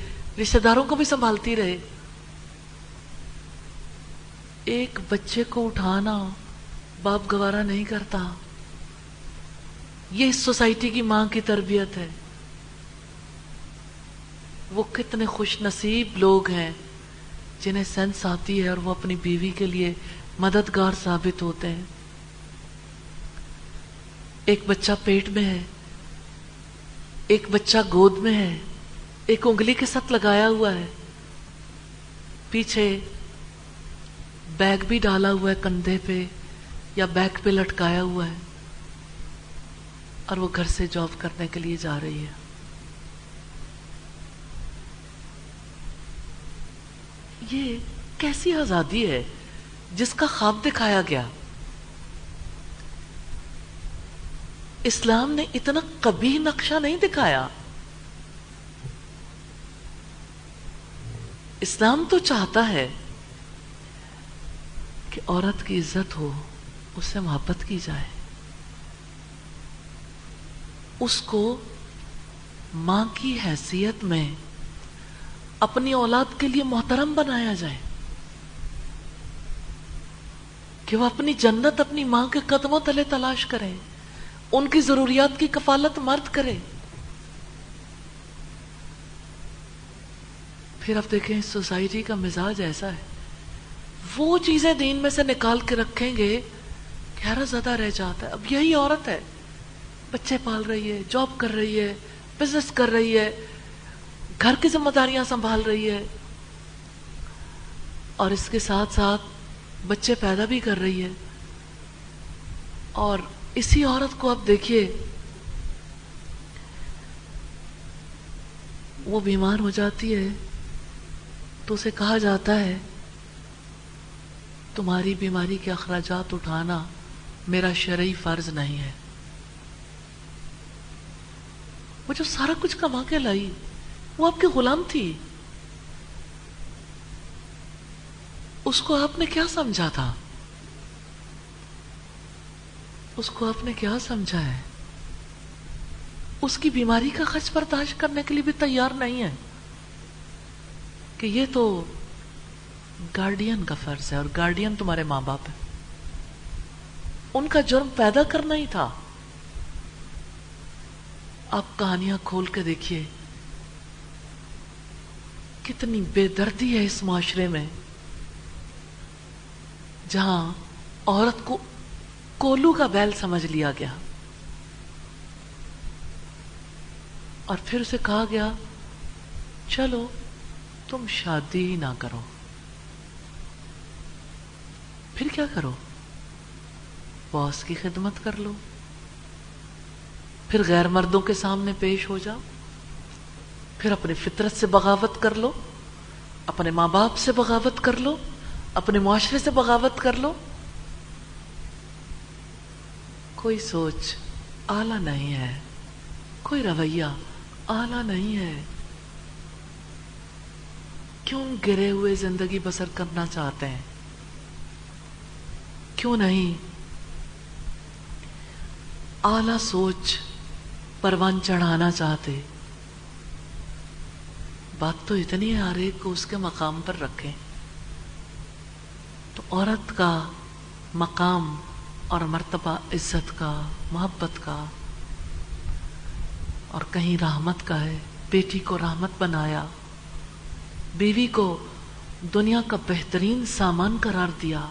A: رشتے داروں کو بھی سنبھالتی رہے۔ ایک بچے کو اٹھانا باپ گوارا نہیں کرتا۔ یہ اس سوسائٹی کی ماں کی تربیت ہے۔ وہ کتنے خوش نصیب لوگ ہیں۔ جنہیں سینس آتی ہے اور وہ اپنی بیوی کے لیے مددگار ثابت ہوتے ہیں۔ ایک بچہ پیٹ میں ہے، ایک بچہ گود میں ہے، ایک انگلی کے ساتھ لگایا ہوا ہے۔ پیچھے بیگ بھی ڈالا ہوا ہے کندھے پہ یا بیگ پہ لٹکایا ہوا ہے اور وہ گھر سے جاب کرنے کے لیے جا رہی ہے۔ یہ کیسی آزادی ہے جس کا خواب دکھایا گیا؟ اسلام نے اتنا کبھی نقشہ نہیں دکھایا۔ اسلام تو چاہتا ہے کہ عورت کی عزت ہو اس سے محبت کی جائے۔ اس کو ماں کی حیثیت میں اپنی اولاد کے لیے محترم بنایا جائے کہ وہ اپنی جنت، اپنی ماں کے قدموں تلے تلاش کریں، ان کی ضروریات کی کفالت مرد کرے۔ پھر اب دیکھیں، سوسائٹی کا مزاج ایسا ہے۔ وہ چیزیں دین میں سے نکال کے رکھیں گے گہرا زیادہ رہ جاتا ہے۔ اب یہی عورت ہے۔ بچے پال رہی ہے، جاب کر رہی ہے بزنس کر رہی ہے۔ گھر کی ذمہ داریاں سنبھال رہی ہے اور اس کے ساتھ ساتھ بچے پیدا بھی کر رہی ہے اور اسی عورت کو آپ دیکھیے، وہ بیمار ہو جاتی ہے تو اسے کہا جاتا ہے، تمہاری بیماری کے اخراجات اٹھانا میرا شرعی فرض نہیں ہے۔ وہ جو سارا کچھ کما کے لائی۔ وہ آپ کے غلام تھی۔ اس کو آپ نے کیا سمجھا تھا؟ اس کو آپ نے کیا سمجھا ہے؟ اس کی بیماری کا خرچ برداشت کرنے کے لیے بھی تیار نہیں ہے۔ کہ یہ تو گارڈین کا فرض ہے اور گارڈین تمہارے ماں باپ ہے ان کا جرم پیدا کرنا ہی تھا۔ آپ کہانیاں کھول کے دیکھیے۔ کتنی بے دردی ہے اس معاشرے میں، جہاں عورت کو کولو کا بیل سمجھ لیا گیا۔ اور پھر اسے کہا گیا، چلو تم شادی ہی نہ کرو۔ پھر کیا کرو؟ باس کی خدمت کر لو۔ پھر غیر مردوں کے سامنے پیش ہو جاؤ۔ پھر اپنی فطرت سے بغاوت کر لو، اپنے ماں باپ سے بغاوت کر لو، اپنے معاشرے سے بغاوت کر لو۔ کوئی سوچ آلہ نہیں ہے، کوئی رویہ آلہ نہیں ہے۔ کیوں گرے ہوئے زندگی بسر کرنا چاہتے ہیں؟ کیوں نہیں؟ آلہ سوچ پروان چڑھانا چاہتے۔ بات تو اتنی ہے ہر ایک کو اس کے مقام پر رکھیں۔ تو عورت کا مقام اور مرتبہ عزت کا، محبت کا اور کہیں رحمت کا ہے۔ بیٹی کو رحمت بنایا، بیوی کو دنیا کا بہترین سامان قرار دیا۔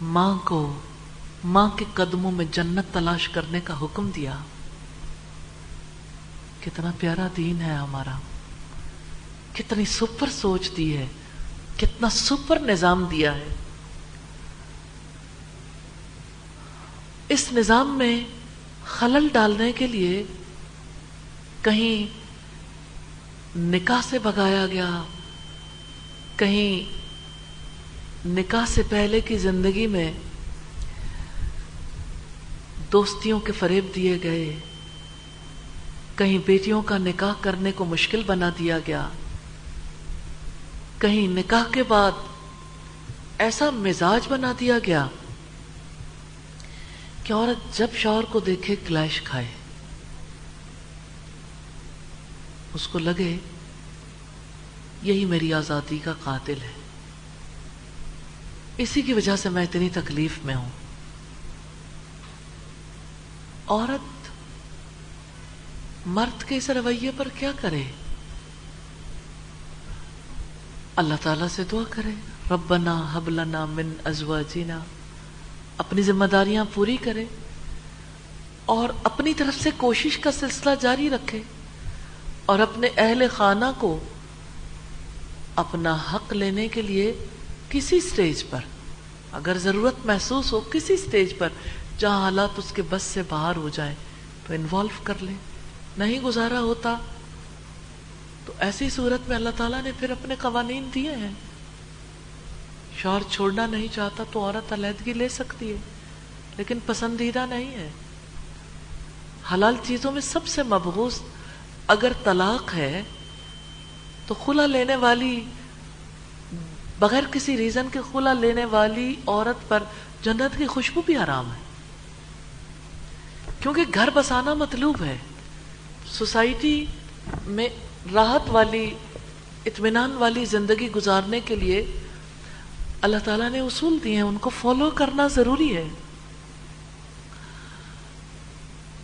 A: ماں کو، ماں کے قدموں میں جنت تلاش کرنے کا حکم دیا۔ کتنا پیارا دین ہے ہمارا۔ کتنی سپر سوچ دی ہے، کتنا سپر نظام دیا ہے۔ اس نظام میں خلل ڈالنے کے لیے کہیں نکاح سے بگایا گیا، کہیں نکاح سے پہلے کی زندگی میں دوستیوں کے فریب دیے گئے۔ کہیں بیٹیوں کا نکاح کرنے کو مشکل بنا دیا گیا۔ کہیں نکاح کے بعد ایسا مزاج بنا دیا گیا کہ عورت جب شوہر کو دیکھے کلیش کھائے، اس کو لگے یہی میری آزادی کا قاتل ہے۔ اسی کی وجہ سے میں اتنی تکلیف میں ہوں۔ عورت مرد کے اس رویے پر کیا کرے اللہ تعالیٰ سے دعا کرے ربنا حبلنا من ازواجنا۔ اپنی ذمہ داریاں پوری کرے اور اپنی طرف سے کوشش کا سلسلہ جاری رکھے اور اپنے اہل خانہ کو اپنا حق لینے کے لیے کسی سٹیج پر، اگر ضرورت محسوس ہو کسی سٹیج پر، جہاں حالات اس کے بس سے باہر ہو جائیں، تو انوالو کر لے نہیں گزارا ہوتا۔ تو ایسی صورت میں اللہ تعالیٰ نے پھر اپنے قوانین دیے ہیں۔ شوہر چھوڑنا نہیں چاہتا تو عورت علیحدگی لے سکتی ہے، لیکن پسندیدہ نہیں ہے۔ حلال چیزوں میں سب سے مبغوث اگر طلاق ہے، تو خلا لینے والی، بغیر کسی ریزن کے خلا لینے والی عورت پر جنت کی خوشبو بھی آرام ہے۔ کیونکہ گھر بسانا مطلوب ہے۔ سوسائٹی میں راحت والی، اطمینان والی زندگی گزارنے کے لیے اللہ تعالیٰ نے اصول دیے ہیں، ان کو فالو کرنا ضروری ہے۔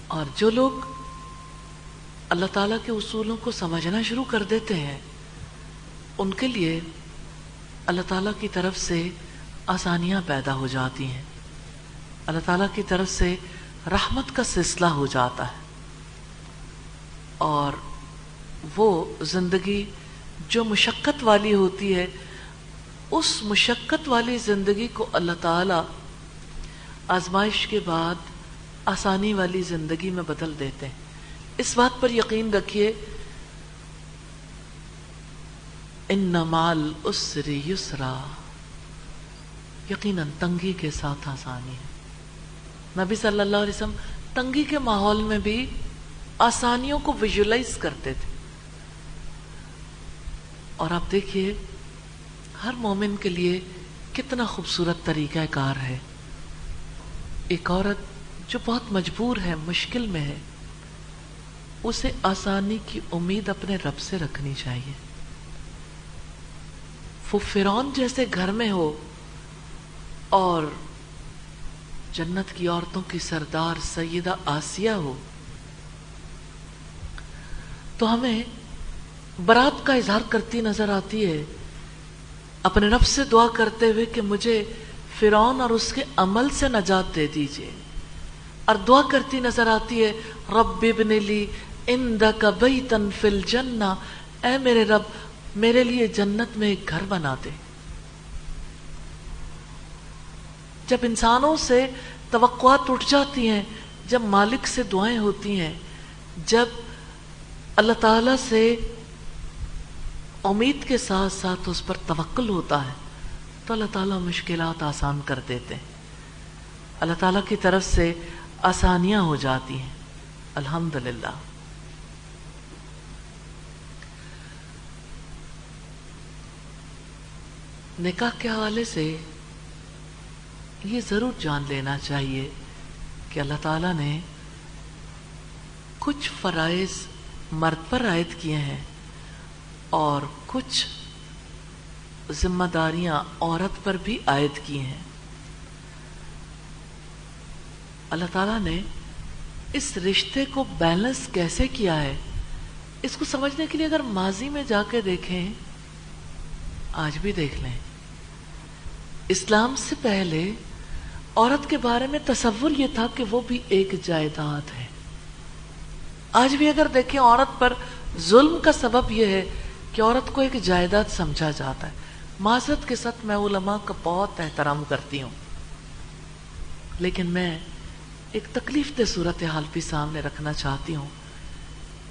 A: اور جو لوگ اللہ تعالیٰ کے اصولوں کو سمجھنا شروع کر دیتے ہیں، ان کے لیے اللہ تعالیٰ کی طرف سے آسانیاں پیدا ہو جاتی ہیں۔ اللہ تعالیٰ کی طرف سے رحمت کا سلسلہ ہو جاتا ہے۔ اور وہ زندگی جو مشقت والی ہوتی ہے، اس مشقت والی زندگی کو اللہ تعالیٰ آزمائش کے بعد آسانی والی زندگی میں بدل دیتے ہیں۔ اس بات پر یقین رکھیے، ان نمال اسری یسرا، یقیناً تنگی کے ساتھ آسانی ہے۔ نبی صلی اللہ علیہ وسلم تنگی کے ماحول میں بھی آسانیوں کو ویژلائز کرتے تھے۔ اور آپ دیکھیے، ہر مومن کے لیے کتنا خوبصورت طریقہ کار ہے۔ ایک عورت جو بہت مجبور ہے، مشکل میں ہے، اسے آسانی کی امید اپنے رب سے رکھنی چاہیے۔ وہ فرون جیسے گھر میں ہو اور جنت کی عورتوں کی سردار سیدہ آسیہ ہو تو ہمیں برات کا اظہار کرتی نظر آتی ہے۔ اپنے نفس سے دعا کرتے ہوئے کہ مجھے فرعون اور اس کے عمل سے نجات دے دیجیے۔ اور دعا کرتی نظر آتی ہے، رب ابن لی اندک بیتن فی الجنہ۔ اے میرے رب، میرے لیے جنت میں ایک گھر بنا دے۔ جب انسانوں سے توقعات اٹھ جاتی ہیں، جب مالک سے دعائیں ہوتی ہیں، جب اللہ تعالی سے امید کے ساتھ ساتھ اس پر توکل ہوتا ہے، تو اللہ تعالیٰ مشکلات آسان کر دیتے ہیں۔ اللہ تعالیٰ کی طرف سے آسانیاں ہو جاتی ہیں۔ الحمد للہ نکاح کے حوالے سے یہ ضرور جان لینا چاہیے کہ اللہ تعالیٰ نے کچھ فرائض مرد پر عائد کیے ہیں اور کچھ ذمہ داریاں عورت پر بھی عائد کی ہیں۔ اللہ تعالیٰ نے اس رشتے کو بیلنس کیسے کیا ہے؟ اس کو سمجھنے کے لیے اگر ماضی میں جا کے دیکھیں، آج بھی دیکھ لیں۔ اسلام سے پہلے عورت کے بارے میں تصور یہ تھا کہ وہ بھی ایک جائیداد ہے۔ آج بھی اگر دیکھیں عورت پر ظلم کا سبب یہ ہے کہ عورت کو ایک جائیداد سمجھا جاتا ہے۔ معذرت کے ساتھ میں علماء کا بہت احترام کرتی ہوں۔ لیکن میں ایک تکلیف دہ صورت حال بھی سامنے رکھنا چاہتی ہوں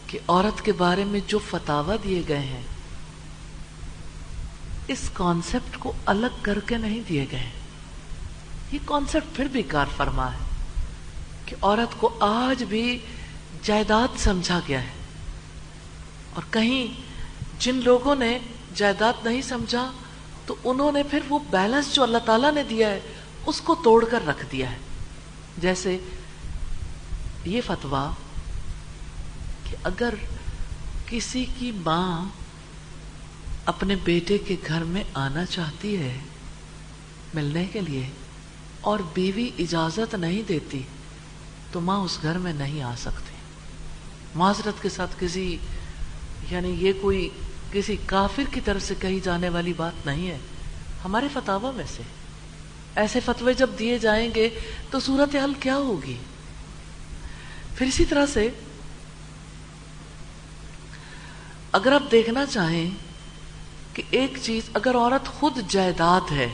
A: کہ عورت کے بارے میں جو فتوا دیے گئے ہیں، اس کانسیپٹ کو الگ کر کے نہیں دیے گئے یہ کانسیپٹ پھر بھی کار فرما ہے کہ عورت کو آج بھی جائیداد سمجھا گیا ہے۔ اور کہیں جن لوگوں نے جائیداد نہیں سمجھا، تو انہوں نے پھر وہ بیلنس جو اللہ تعالیٰ نے دیا ہے، اس کو توڑ کر رکھ دیا ہے۔ جیسے یہ فتوا کہ اگر کسی کی ماں اپنے بیٹے کے گھر میں آنا چاہتی ہے ملنے کے لیے اور بیوی اجازت نہیں دیتی، تو ماں اس گھر میں نہیں آ سکتی۔ معذرت کے ساتھ کسی یعنی یہ کوئی کسی کافر کی طرف سے کہی جانے والی بات نہیں ہے۔ ہمارے فتوا میں سے۔ ایسے فتوے جب دیے جائیں گے تو صورت حال کیا ہوگی؟ پھر اسی طرح سے اگر آپ دیکھنا چاہیں کہ ایک چیز، اگر عورت خود جائیداد ہے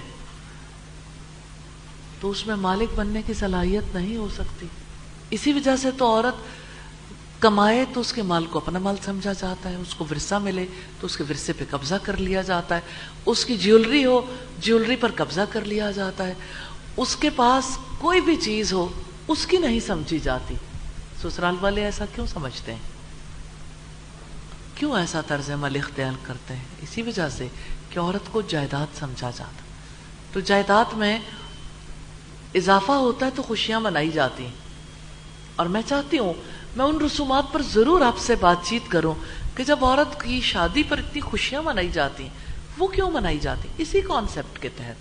A: تو اس میں مالک بننے کی صلاحیت نہیں ہو سکتی۔ اسی وجہ سے تو عورت کمائے تو اس کے مال کو اپنا مال سمجھا جاتا ہے، اس کو ورثہ ملے تو اس کے ورثے پہ قبضہ کر لیا جاتا ہے۔ اس کی جیولری ہو، جیولری پر قبضہ کر لیا جاتا ہے۔ اس کے پاس کوئی بھی چیز ہو، اس کی نہیں سمجھی جاتی۔ سسرال والے ایسا کیوں سمجھتے ہیں؟ کیوں ایسا طرز عمل اختیار کرتے ہیں؟ اسی وجہ سے کہ عورت کو جائیداد سمجھا جاتا۔ تو جائیداد میں اضافہ ہوتا ہے تو خوشیاں منائی جاتی ہیں۔ اور میں چاہتی ہوں میں ان رسومات پر ضرور آپ سے بات چیت کروں کہ جب عورت کی شادی پر اتنی خوشیاں منائی جاتی وہ کیوں منائی جاتی اسی کانسیپٹ کے تحت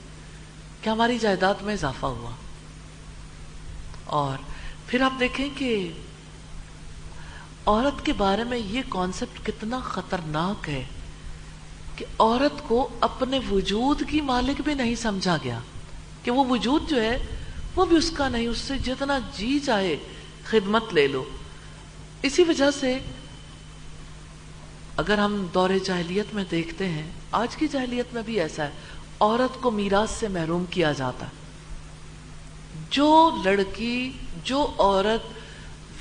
A: کہ ہماری جائیداد میں اضافہ ہوا۔ اور پھر آپ دیکھیں کہ عورت کے بارے میں یہ کانسیپٹ کتنا خطرناک ہے کہ عورت کو اپنے وجود کی مالک بھی نہیں سمجھا گیا۔ کہ وہ وجود جو ہے، وہ بھی اس کا نہیں، اس سے جتنا جی چاہے خدمت لے لو۔ اسی وجہ سے اگر ہم دور جاہلیت میں دیکھتے ہیں، آج کی جاہلیت میں بھی ایسا ہے، عورت کو میراث سے محروم کیا جاتا۔ ہے جو لڑکی، جو عورت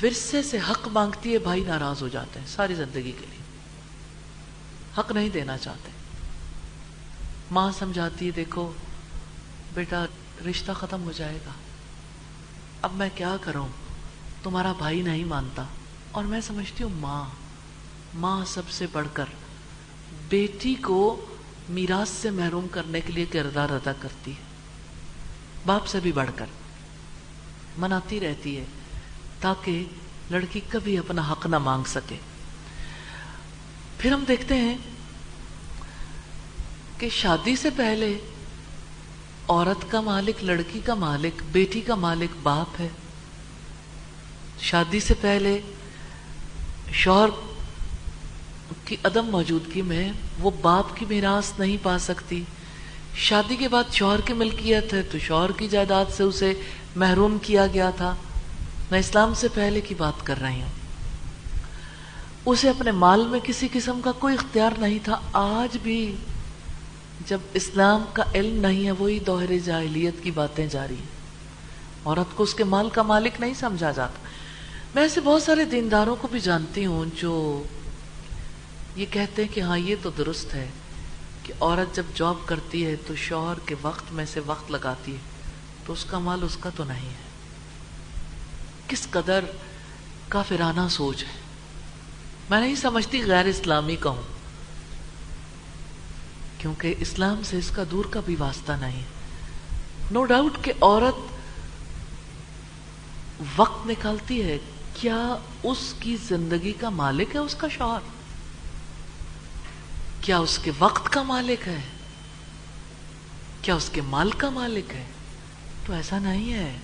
A: ورثے سے حق مانگتی ہے، بھائی ناراض ہو جاتے ہیں ساری زندگی کے لیے۔ حق نہیں دینا چاہتے۔ ماں سمجھاتی ہے، دیکھو، بیٹا، رشتہ ختم ہو جائے گا۔ اب میں کیا کروں؟ تمہارا بھائی نہیں مانتا۔ اور میں سمجھتی ہوں ماں ماں سب سے بڑھ کر بیٹی کو میراث سے محروم کرنے کے لیے کردار ادا کرتی ہے۔ باپ سے بھی بڑھ کر مناتی رہتی ہے تاکہ لڑکی کبھی اپنا حق نہ مانگ سکے۔ پھر ہم دیکھتے ہیں کہ شادی سے پہلے عورت کا مالک، لڑکی کا مالک، بیٹی کا مالک باپ ہے۔ شادی سے پہلے شوہر کی عدم موجودگی میں وہ باپ کی میراث نہیں پا سکتی۔ شادی کے بعد شوہر کی ملکیت ہے تو شوہر کی جائیداد سے اسے محروم کیا گیا تھا۔ میں اسلام سے پہلے کی بات کر رہی ہوں۔ اسے اپنے مال میں کسی قسم کا کوئی اختیار نہیں تھا۔ آج بھی جب اسلام کا علم نہیں ہے، وہی دوہرے جاہلیت کی باتیں جاری ہیں۔ عورت کو اس کے مال کا مالک نہیں سمجھا جاتا۔ میں ایسے بہت سارے دینداروں کو بھی جانتی ہوں جو یہ کہتے ہیں کہ ہاں یہ تو درست ہے کہ عورت جب جاب کرتی ہے تو شوہر کے وقت میں سے وقت لگاتی ہے، تو اس کا مال اس کا تو نہیں ہے۔ کس قدر کافرانہ سوچ ہے۔ میں نہیں سمجھتی غیر اسلامی کا ہوں، کیونکہ اسلام سے اس کا دور کا بھی واسطہ نہیں۔ نو ڈاؤٹ کہ عورت وقت نکالتی ہے کیا اس کی زندگی کا مالک ہے اس کا شوہر؟ کیا اس کے وقت کا مالک ہے؟ کیا اس کے مال کا مالک ہے؟ تو ایسا نہیں ہے۔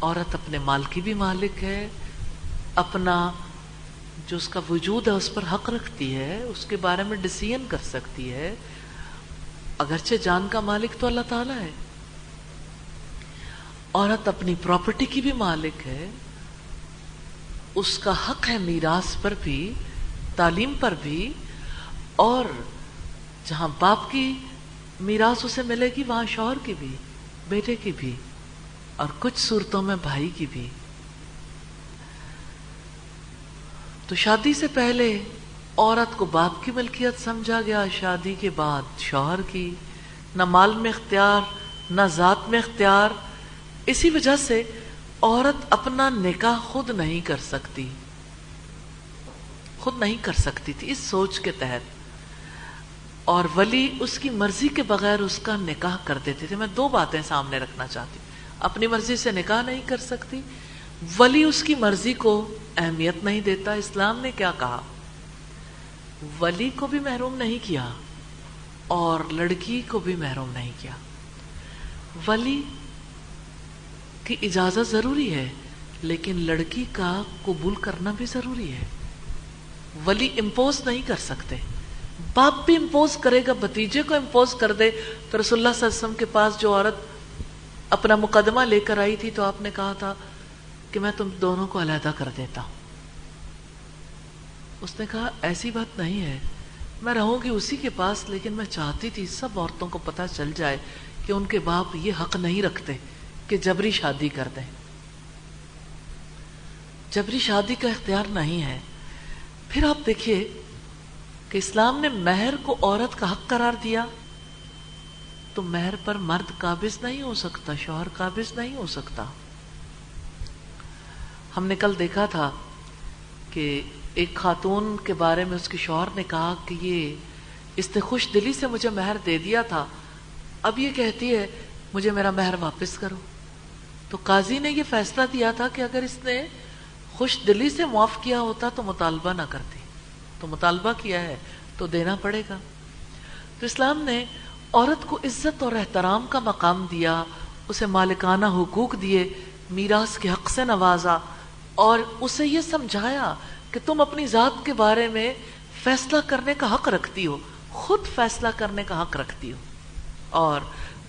A: عورت اپنے مال کی بھی مالک ہے، اپنا جو اس کا وجود ہے، اس پر حق رکھتی ہے، اس کے بارے میں ڈسیزن کر سکتی ہے۔ اگرچہ جان کا مالک تو اللہ تعالیٰ ہے۔ عورت اپنی پراپرٹی کی بھی مالک ہے۔ اس کا حق ہے میراث پر بھی، تعلیم پر بھی، اور جہاں باپ کی میراث اسے ملے گی، وہاں شوہر کی بھی، بیٹے کی بھی، اور کچھ صورتوں میں بھائی کی بھی۔ تو شادی سے پہلے عورت کو باپ کی ملکیت سمجھا گیا، شادی کے بعد شوہر کی۔ نہ مال میں اختیار، نہ ذات میں اختیار۔ اسی وجہ سے عورت اپنا نکاح خود نہیں کر سکتی۔ خود نہیں کر سکتی تھی اس سوچ کے تحت۔ اور ولی اس کی مرضی کے بغیر اس کا نکاح کر دیتے تھے۔ میں دو باتیں سامنے رکھنا چاہتی۔ اپنی مرضی سے نکاح نہیں کر سکتی۔ ولی اس کی مرضی کو اہمیت نہیں دیتا۔ اسلام نے کیا کہا؟ ولی کو بھی محروم نہیں کیا اور لڑکی کو بھی محروم نہیں کیا۔ ولی کی اجازت ضروری ہے، لیکن لڑکی کا قبول کرنا بھی ضروری ہے۔ ولی امپوز نہیں کر سکتے۔ باپ بھی امپوز کرے گا بتیجے کو امپوز کر دے۔ تو رسول اللہ صلی اللہ علیہ وسلم کے پاس جو عورت اپنا مقدمہ لے کر آئی تھی تو آپ نے کہا تھا کہ میں تم دونوں کو علیحدہ کر دیتا ہوں۔ اس نے کہا، ایسی بات نہیں ہے۔ میں رہوں گی اسی کے پاس، لیکن میں چاہتی تھی سب عورتوں کو پتہ چل جائے کہ ان کے باپ یہ حق نہیں رکھتے۔ کہ جبری شادی کر دیں۔ جبری شادی کا اختیار نہیں ہے۔ پھر آپ دیکھیے کہ اسلام نے مہر کو عورت کا حق قرار دیا۔ تو مہر پر مرد قابض نہیں ہو سکتا، شوہر قابض نہیں ہو سکتا۔ ہم نے کل دیکھا تھا کہ ایک خاتون کے بارے میں اس کے شوہر نے کہا کہ یہ اس نے خوش دلی سے مجھے مہر دے دیا تھا۔ اب یہ کہتی ہے، مجھے میرا مہر واپس کرو۔ تو قاضی نے یہ فیصلہ دیا تھا کہ اگر اس نے خوش دلی سے معاف کیا ہوتا تو مطالبہ نہ کرتی۔ تو مطالبہ کیا ہے؟ تو دینا پڑے گا۔ تو اسلام نے عورت کو عزت اور احترام کا مقام دیا، اسے مالکانہ حقوق دیے، میراث کے حق سے نوازا اور اسے یہ سمجھایا کہ تم اپنی ذات کے بارے میں فیصلہ کرنے کا حق رکھتی ہو، خود فیصلہ کرنے کا حق رکھتی ہو۔ اور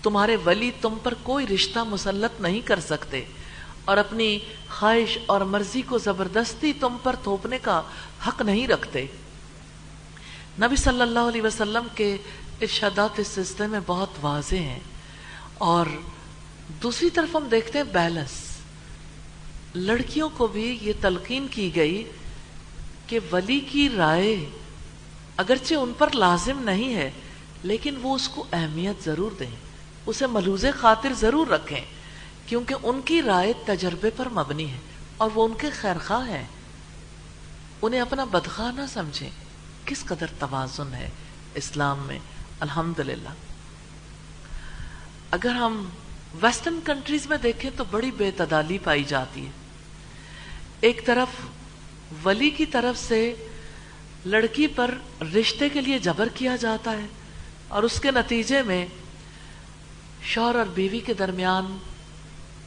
A: تمہارے ولی تم پر کوئی رشتہ مسلط نہیں کر سکتے۔ اور اپنی خواہش اور مرضی کو زبردستی تم پر تھوپنے کا حق نہیں رکھتے۔ نبی صلی اللہ علیہ وسلم کے ارشادات اس سلسلے میں بہت واضح ہیں۔ اور دوسری طرف ہم دیکھتے ہیں بیلنس۔ لڑکیوں کو بھی یہ تلقین کی گئی کہ ولی کی رائے اگرچہ ان پر لازم نہیں ہے، لیکن وہ اس کو اہمیت ضرور دیں۔ اسے ملوز خاطر ضرور رکھیں، کیونکہ ان کی رائے تجربے پر مبنی ہے اور وہ ان کے خیرخواہ ہیں۔ انہیں اپنا بدخواہ نہ سمجھیں۔ کس قدر توازن ہے اسلام میں؟ الحمدللہ۔ اگر ہم ویسٹرن کنٹریز میں دیکھیں تو بڑی بے تدالی پائی جاتی ہے۔ ایک طرف ولی کی طرف سے لڑکی پر رشتے کے لیے جبر کیا جاتا ہے اور اس کے نتیجے میں شوہر اور بیوی کے درمیان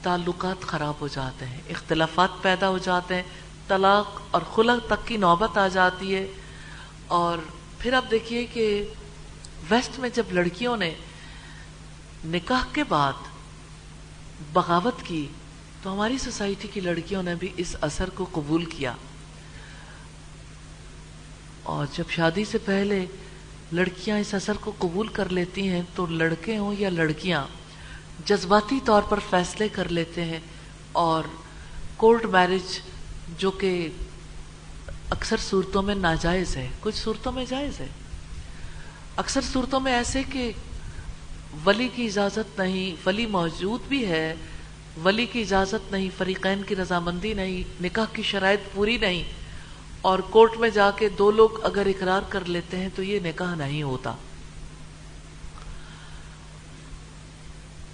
A: تعلقات خراب ہو جاتے ہیں، اختلافات پیدا ہو جاتے ہیں، طلاق اور خلق تک کی نوبت آ جاتی ہے۔ اور پھر آپ دیکھیے کہ ویسٹ میں جب لڑکیوں نے نکاح کے بعد بغاوت کی، تو ہماری سوسائٹی کی لڑکیوں نے بھی اس اثر کو قبول کیا۔ اور جب شادی سے پہلے لڑکیاں اس اثر کو قبول کر لیتی ہیں تو لڑکے ہوں یا لڑکیاں، جذباتی طور پر فیصلے کر لیتے ہیں اور کورٹ میرج جو کہ اکثر صورتوں میں ناجائز ہے، کچھ صورتوں میں جائز ہے۔ اکثر صورتوں میں ایسے کہ ولی کی اجازت نہیں، ولی موجود بھی ہے، ولی کی اجازت نہیں، فریقین کی رضامندی نہیں، نکاح کی شرائط پوری نہیں۔ اور کورٹ میں جا کے دو لوگ اگر اقرار کر لیتے ہیں تو یہ نکاح نہیں ہوتا۔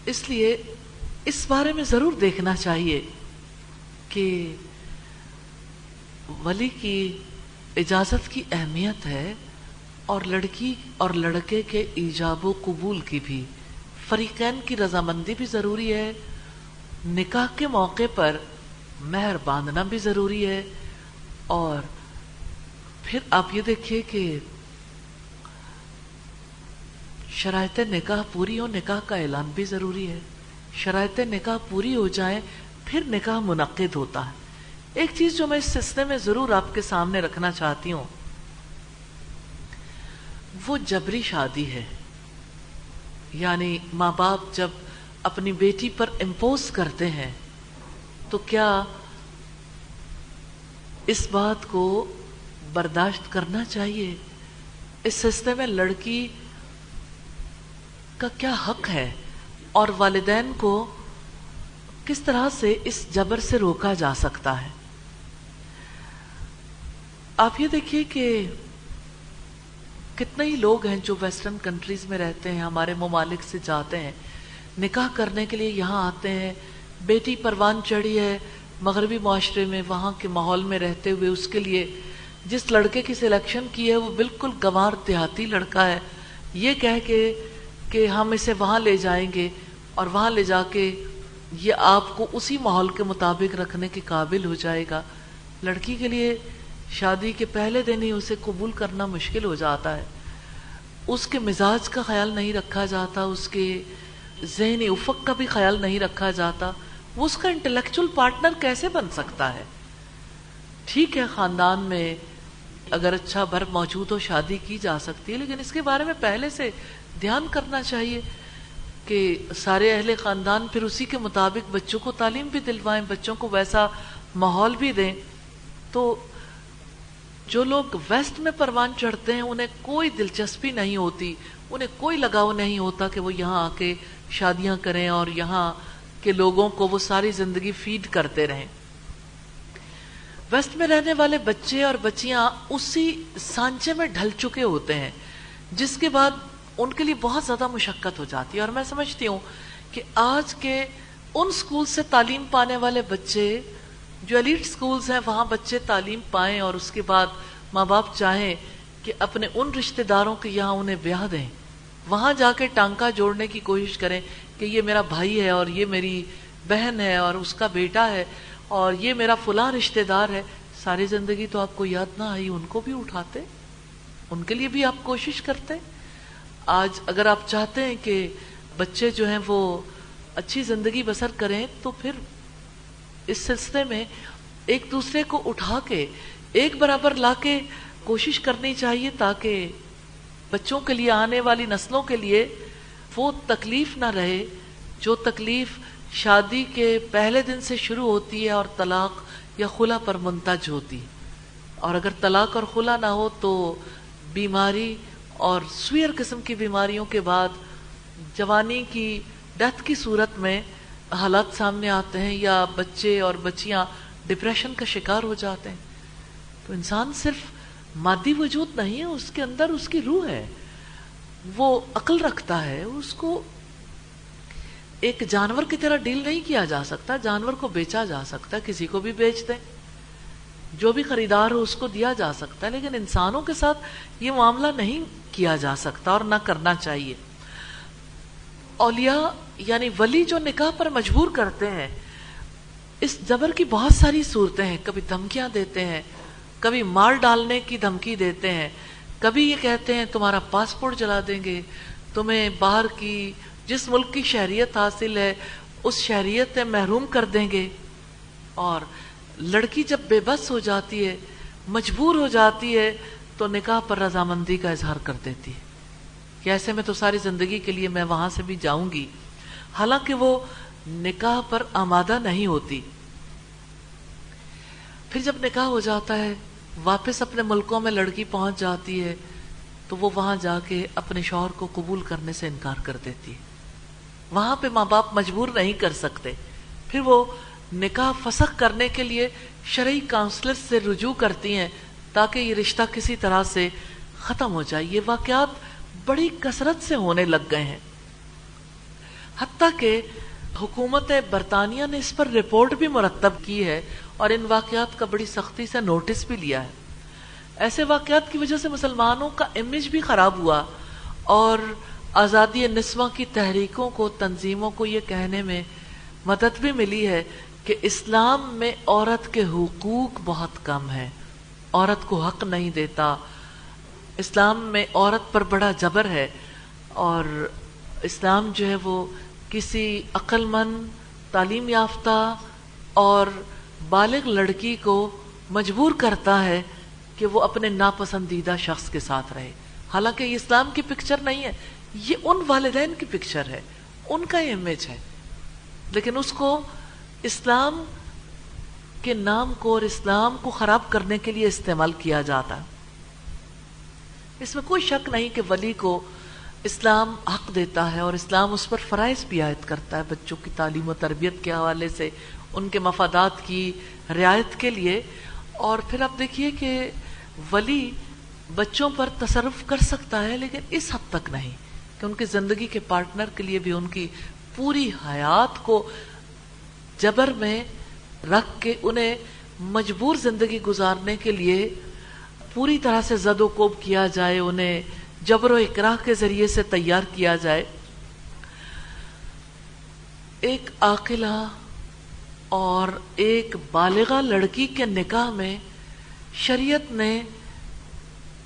A: اس لیے اس بارے میں ضرور دیکھنا چاہیے کہ ولی کی اجازت کی اہمیت ہے اور لڑکی اور لڑکے کے ایجاب و قبول کی بھی۔ فریقین کی رضامندی بھی ضروری ہے، نکاح کے موقع پر مہر باندھنا بھی ضروری ہے اور پھر آپ یہ دیکھیے کہ شرائط نکاح پوری ہو، نکاح کا اعلان بھی ضروری ہے۔ شرائط نکاح پوری ہو جائیں، پھر نکاح منعقد ہوتا ہے۔ ایک چیز جو میں اس سلسلے میں ضرور آپ کے سامنے رکھنا چاہتی ہوں، وہ جبری شادی ہے۔ یعنی ماں باپ جب اپنی بیٹی پر امپوز کرتے ہیں، تو کیا اس بات کو برداشت کرنا چاہیے۔ اس سلسلے میں لڑکی کا کیا حق ہے؟ اور والدین کو کس طرح سے اس جبر سے روکا جا سکتا ہے؟ آپ یہ دیکھیے کہ کتنے ہی لوگ ہیں جو ویسٹرن کنٹریز میں رہتے ہیں، ہمارے ممالک سے جاتے ہیں۔ نکاح کرنے کے لیے یہاں آتے ہیں۔ بیٹی پروان چڑھی ہے مغربی معاشرے میں، وہاں کے ماحول میں رہتے ہوئے اس کے لیے جس لڑکے کی سلیکشن کی ہے وہ بالکل گوار دیہاتی لڑکا ہے۔ یہ کہہ کے کہ ہم اسے وہاں لے جائیں گے اور وہاں لے جا کے یہ آپ کو اسی ماحول کے مطابق رکھنے کے قابل ہو جائے گا۔ لڑکی کے لیے شادی کے پہلے دن ہی اسے قبول کرنا مشکل ہو جاتا ہے۔ اس کے مزاج کا خیال نہیں رکھا جاتا، اس کے ذہنی افق کا بھی خیال نہیں رکھا جاتا۔ وہ اس کا انٹلیکچل پارٹنر کیسے بن سکتا ہے؟ ٹھیک ہے، خاندان میں اگر اچھا بھر موجود ہو، شادی کی جا سکتی ہے، لیکن اس کے بارے میں پہلے سے دھیان کرنا چاہیے کہ سارے اہل خاندان پھر اسی کے مطابق بچوں کو تعلیم بھی دلوائیں، بچوں کو ویسا ماحول بھی دیں۔ تو جو لوگ ویسٹ میں پروان چڑھتے ہیں، انہیں کوئی دلچسپی نہیں ہوتی، انہیں کوئی لگاؤ نہیں ہوتا کہ وہ یہاں آ کے شادیاں کریں اور یہاں کے لوگوں کو وہ ساری زندگی فیڈ کرتے رہیں۔ ویسٹ میں رہنے والے بچے اور بچیاں اسی سانچے میں ڈھل چکے ہوتے ہیں، جس کے بعد ان کے لیے بہت زیادہ مشقت ہو جاتی ہے۔ اور میں سمجھتی ہوں کہ آج کے ان سکول سے تعلیم پانے والے بچے، جو ایلیٹ سکولز ہیں، وہاں بچے تعلیم پائیں اور اس کے بعد ماں باپ چاہیں کہ اپنے ان رشتہ داروں کے یہاں انہیں بیاہ دیں۔ وہاں جا کے ٹانکا جوڑنے کی کوشش کریں کہ یہ میرا بھائی ہے اور یہ میری بہن ہے اور اس کا بیٹا ہے۔ اور یہ میرا فلاں رشتہ دار ہے، ساری زندگی تو آپ کو یاد نہ آئی، ان کو بھی اٹھاتے، ان کے لیے بھی آپ کوشش کرتے۔ آج اگر آپ چاہتے ہیں کہ بچے جو ہیں وہ اچھی زندگی بسر کریں، تو پھر اس سلسلے میں ایک دوسرے کو اٹھا کے، ایک برابر لا کے کوشش کرنی چاہیے تاکہ بچوں کے لیے، آنے والی نسلوں کے لیے وہ تکلیف نہ رہے۔ جو تکلیف شادی کے پہلے دن سے شروع ہوتی ہے اور طلاق یا خلا پر منتج ہوتی ہے۔ اور اگر طلاق اور خلا نہ ہو تو بیماری اور سویر قسم کی بیماریوں کے بعد جوانی کی ڈیتھ کی صورت میں حالات سامنے آتے ہیں یا بچے اور بچیاں ڈپریشن کا شکار ہو جاتے ہیں۔ تو انسان صرف مادی وجود نہیں ہے، اس کے اندر اس کی روح ہے۔ وہ عقل رکھتا ہے، اس کو ایک جانور کی طرح ڈیل نہیں کیا جا سکتا، جانور کو بیچا جا سکتا، کسی کو بھی بیچ دیں۔ جو بھی خریدار ہو، اس کو دیا جا سکتا ہے، لیکن انسانوں کے ساتھ یہ معاملہ نہیں کیا جا سکتا اور نہ کرنا چاہیے۔ اولیاء یعنی ولی جو نکاح پر مجبور کرتے ہیں، اس جبر کی بہت ساری صورتیں ہیں۔ کبھی دھمکیاں دیتے ہیں، کبھی مار ڈالنے کی دھمکی دیتے ہیں۔ کبھی یہ کہتے ہیں، تمہارا پاسپورٹ جلا دیں گے، تمہیں باہر کی جس ملک کی شہریت حاصل ہے، اس شہریت سے محروم کر دیں گے۔ اور لڑکی جب بے بس ہو جاتی ہے، مجبور ہو جاتی ہے، تو نکاح پر رضامندی کا اظہار کر دیتی ہے۔ کہ ایسے میں تو ساری زندگی کے لیے میں وہاں سے بھی جاؤں گی۔ حالانکہ وہ نکاح پر آمادہ نہیں ہوتی۔ پھر جب نکاح ہو جاتا ہے، واپس اپنے ملکوں میں لڑکی پہنچ جاتی ہے، تو وہ وہاں جا کے اپنے شوہر کو قبول کرنے سے انکار کر دیتی ہے۔ وہاں پہ ماں باپ مجبور نہیں کر سکتے۔ پھر وہ نکاح فسخ کرنے کے لیے شرعی کاؤنسلر سے رجوع کرتی ہیں تاکہ یہ رشتہ کسی طرح سے ختم ہو جائے۔ یہ واقعات بڑی کثرت سے ہونے لگ گئے ہیں۔ حتیٰ کہ حکومت برطانیہ نے اس پر رپورٹ بھی مرتب کی ہے اور ان واقعات کا بڑی سختی سے نوٹس بھی لیا ہے۔ ایسے واقعات کی وجہ سے مسلمانوں کا امیج بھی خراب ہوا اور آزادی نسواں کی تحریکوں کو، تنظیموں کو یہ کہنے میں مدد بھی ملی ہے کہ اسلام میں عورت کے حقوق بہت کم ہے عورت کو حق نہیں دیتا۔ اسلام میں عورت پر بڑا جبر ہے اور اسلام جو ہے وہ کسی عقل مند تعلیم یافتہ اور بالغ لڑکی کو مجبور کرتا ہے کہ وہ اپنے ناپسندیدہ شخص کے ساتھ رہے۔ حالانکہ یہ اسلام کی پکچر نہیں ہے۔ یہ ان والدین کی پکچر ہے، ان کا امیج ہے۔ لیکن اس کو اسلام کے نام کو اور اسلام کو خراب کرنے کے لیے استعمال کیا جاتا۔ ہے اس میں کوئی شک نہیں کہ ولی کو اسلام حق دیتا ہے اور اسلام اس پر فرائض بھی عائد کرتا ہے۔ بچوں کی تعلیم و تربیت کے حوالے سے، ان کے مفادات کی رعایت کے لیے۔ اور پھر آپ دیکھیے کہ ولی بچوں پر تصرف کر سکتا ہے، لیکن اس حد تک نہیں۔ کہ ان کی زندگی کے پارٹنر کے لیے بھی ان کی پوری حیات کو جبر میں رکھ کے انہیں مجبور زندگی گزارنے کے لیے پوری طرح سے زد و کوب کیا جائے، انہیں جبر و اکراہ کے ذریعے سے تیار کیا جائے۔ ایک عاقلہ اور ایک بالغہ لڑکی کے نکاح میں شریعت نے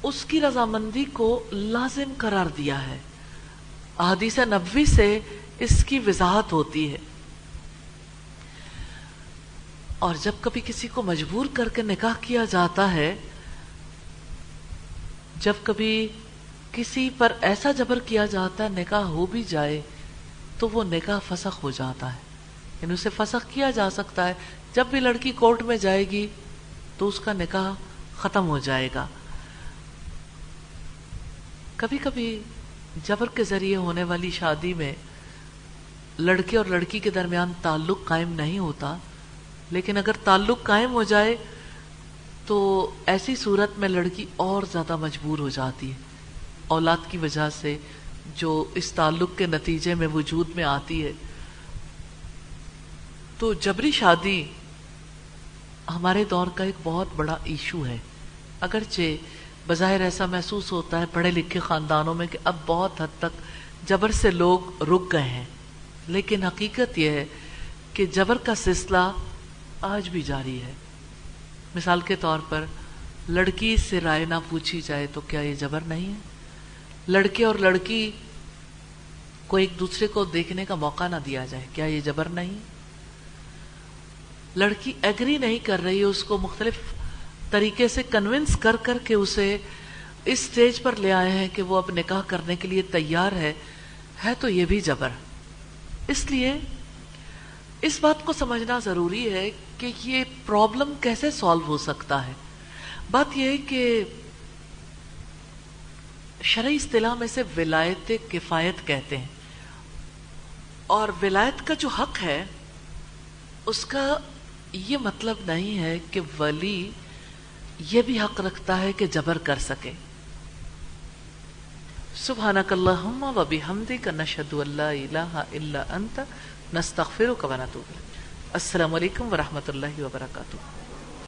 A: اس کی رضامندی کو لازم قرار دیا ہے۔ احادیث نبوی سے اس کی وضاحت ہوتی ہے۔ اور جب کبھی کسی کو مجبور کر کے نکاح کیا جاتا ہے، جب کبھی کسی پر ایسا جبر کیا جاتا ہے، نکاح ہو بھی جائے، تو وہ نکاح فسخ ہو جاتا ہے۔ یعنی اسے فسخ کیا جا سکتا ہے۔ جب بھی لڑکی کورٹ میں جائے گی، تو اس کا نکاح ختم ہو جائے گا۔ کبھی کبھی جبر کے ذریعے ہونے والی شادی میں لڑکے اور لڑکی کے درمیان تعلق قائم نہیں ہوتا، لیکن اگر تعلق قائم ہو جائے تو ایسی صورت میں لڑکی اور زیادہ مجبور ہو جاتی ہے۔ اولاد کی وجہ سے جو اس تعلق کے نتیجے میں وجود میں آتی ہے۔ تو جبری شادی ہمارے دور کا ایک بہت بڑا ایشو ہے۔ اگرچہ بظاہر ایسا محسوس ہوتا ہے پڑھے لکھے خاندانوں میں کہ اب بہت حد تک جبر سے لوگ رک گئے ہیں۔ لیکن حقیقت یہ ہے کہ جبر کا سلسلہ آج بھی جاری ہے۔ مثال کے طور پر لڑکی سے رائے نہ پوچھی جائے تو کیا یہ جبر نہیں ہے؟ لڑکے اور لڑکی کو ایک دوسرے کو دیکھنے کا موقع نہ دیا جائے، کیا یہ جبر نہیں؟ لڑکی ایگری نہیں کر رہی، اس کو مختلف طریقے سے کنونس کر کر کے اسے اس سٹیج پر لے آئے ہیں کہ وہ اب نکاح کرنے کے لیے تیار ہے ہے تو یہ بھی جبر۔ اس لیے اس بات کو سمجھنا ضروری ہے کہ یہ پرابلم کیسے سالو ہو سکتا ہے۔ بات یہ ہے کہ شرعی اصطلاح میں سے ولایت کفایت کہتے ہیں۔ اور ولایت کا جو حق ہے، اس کا یہ مطلب نہیں ہے کہ ولی یہ بھی حق رکھتا ہے کہ جبر کر سکے۔ سبحانک اللہم و بحمدک نشہد اللہ الہ الا انت، نستغفرک و نتوب السلام علیکم ورحمۃ اللہ وبرکاتہ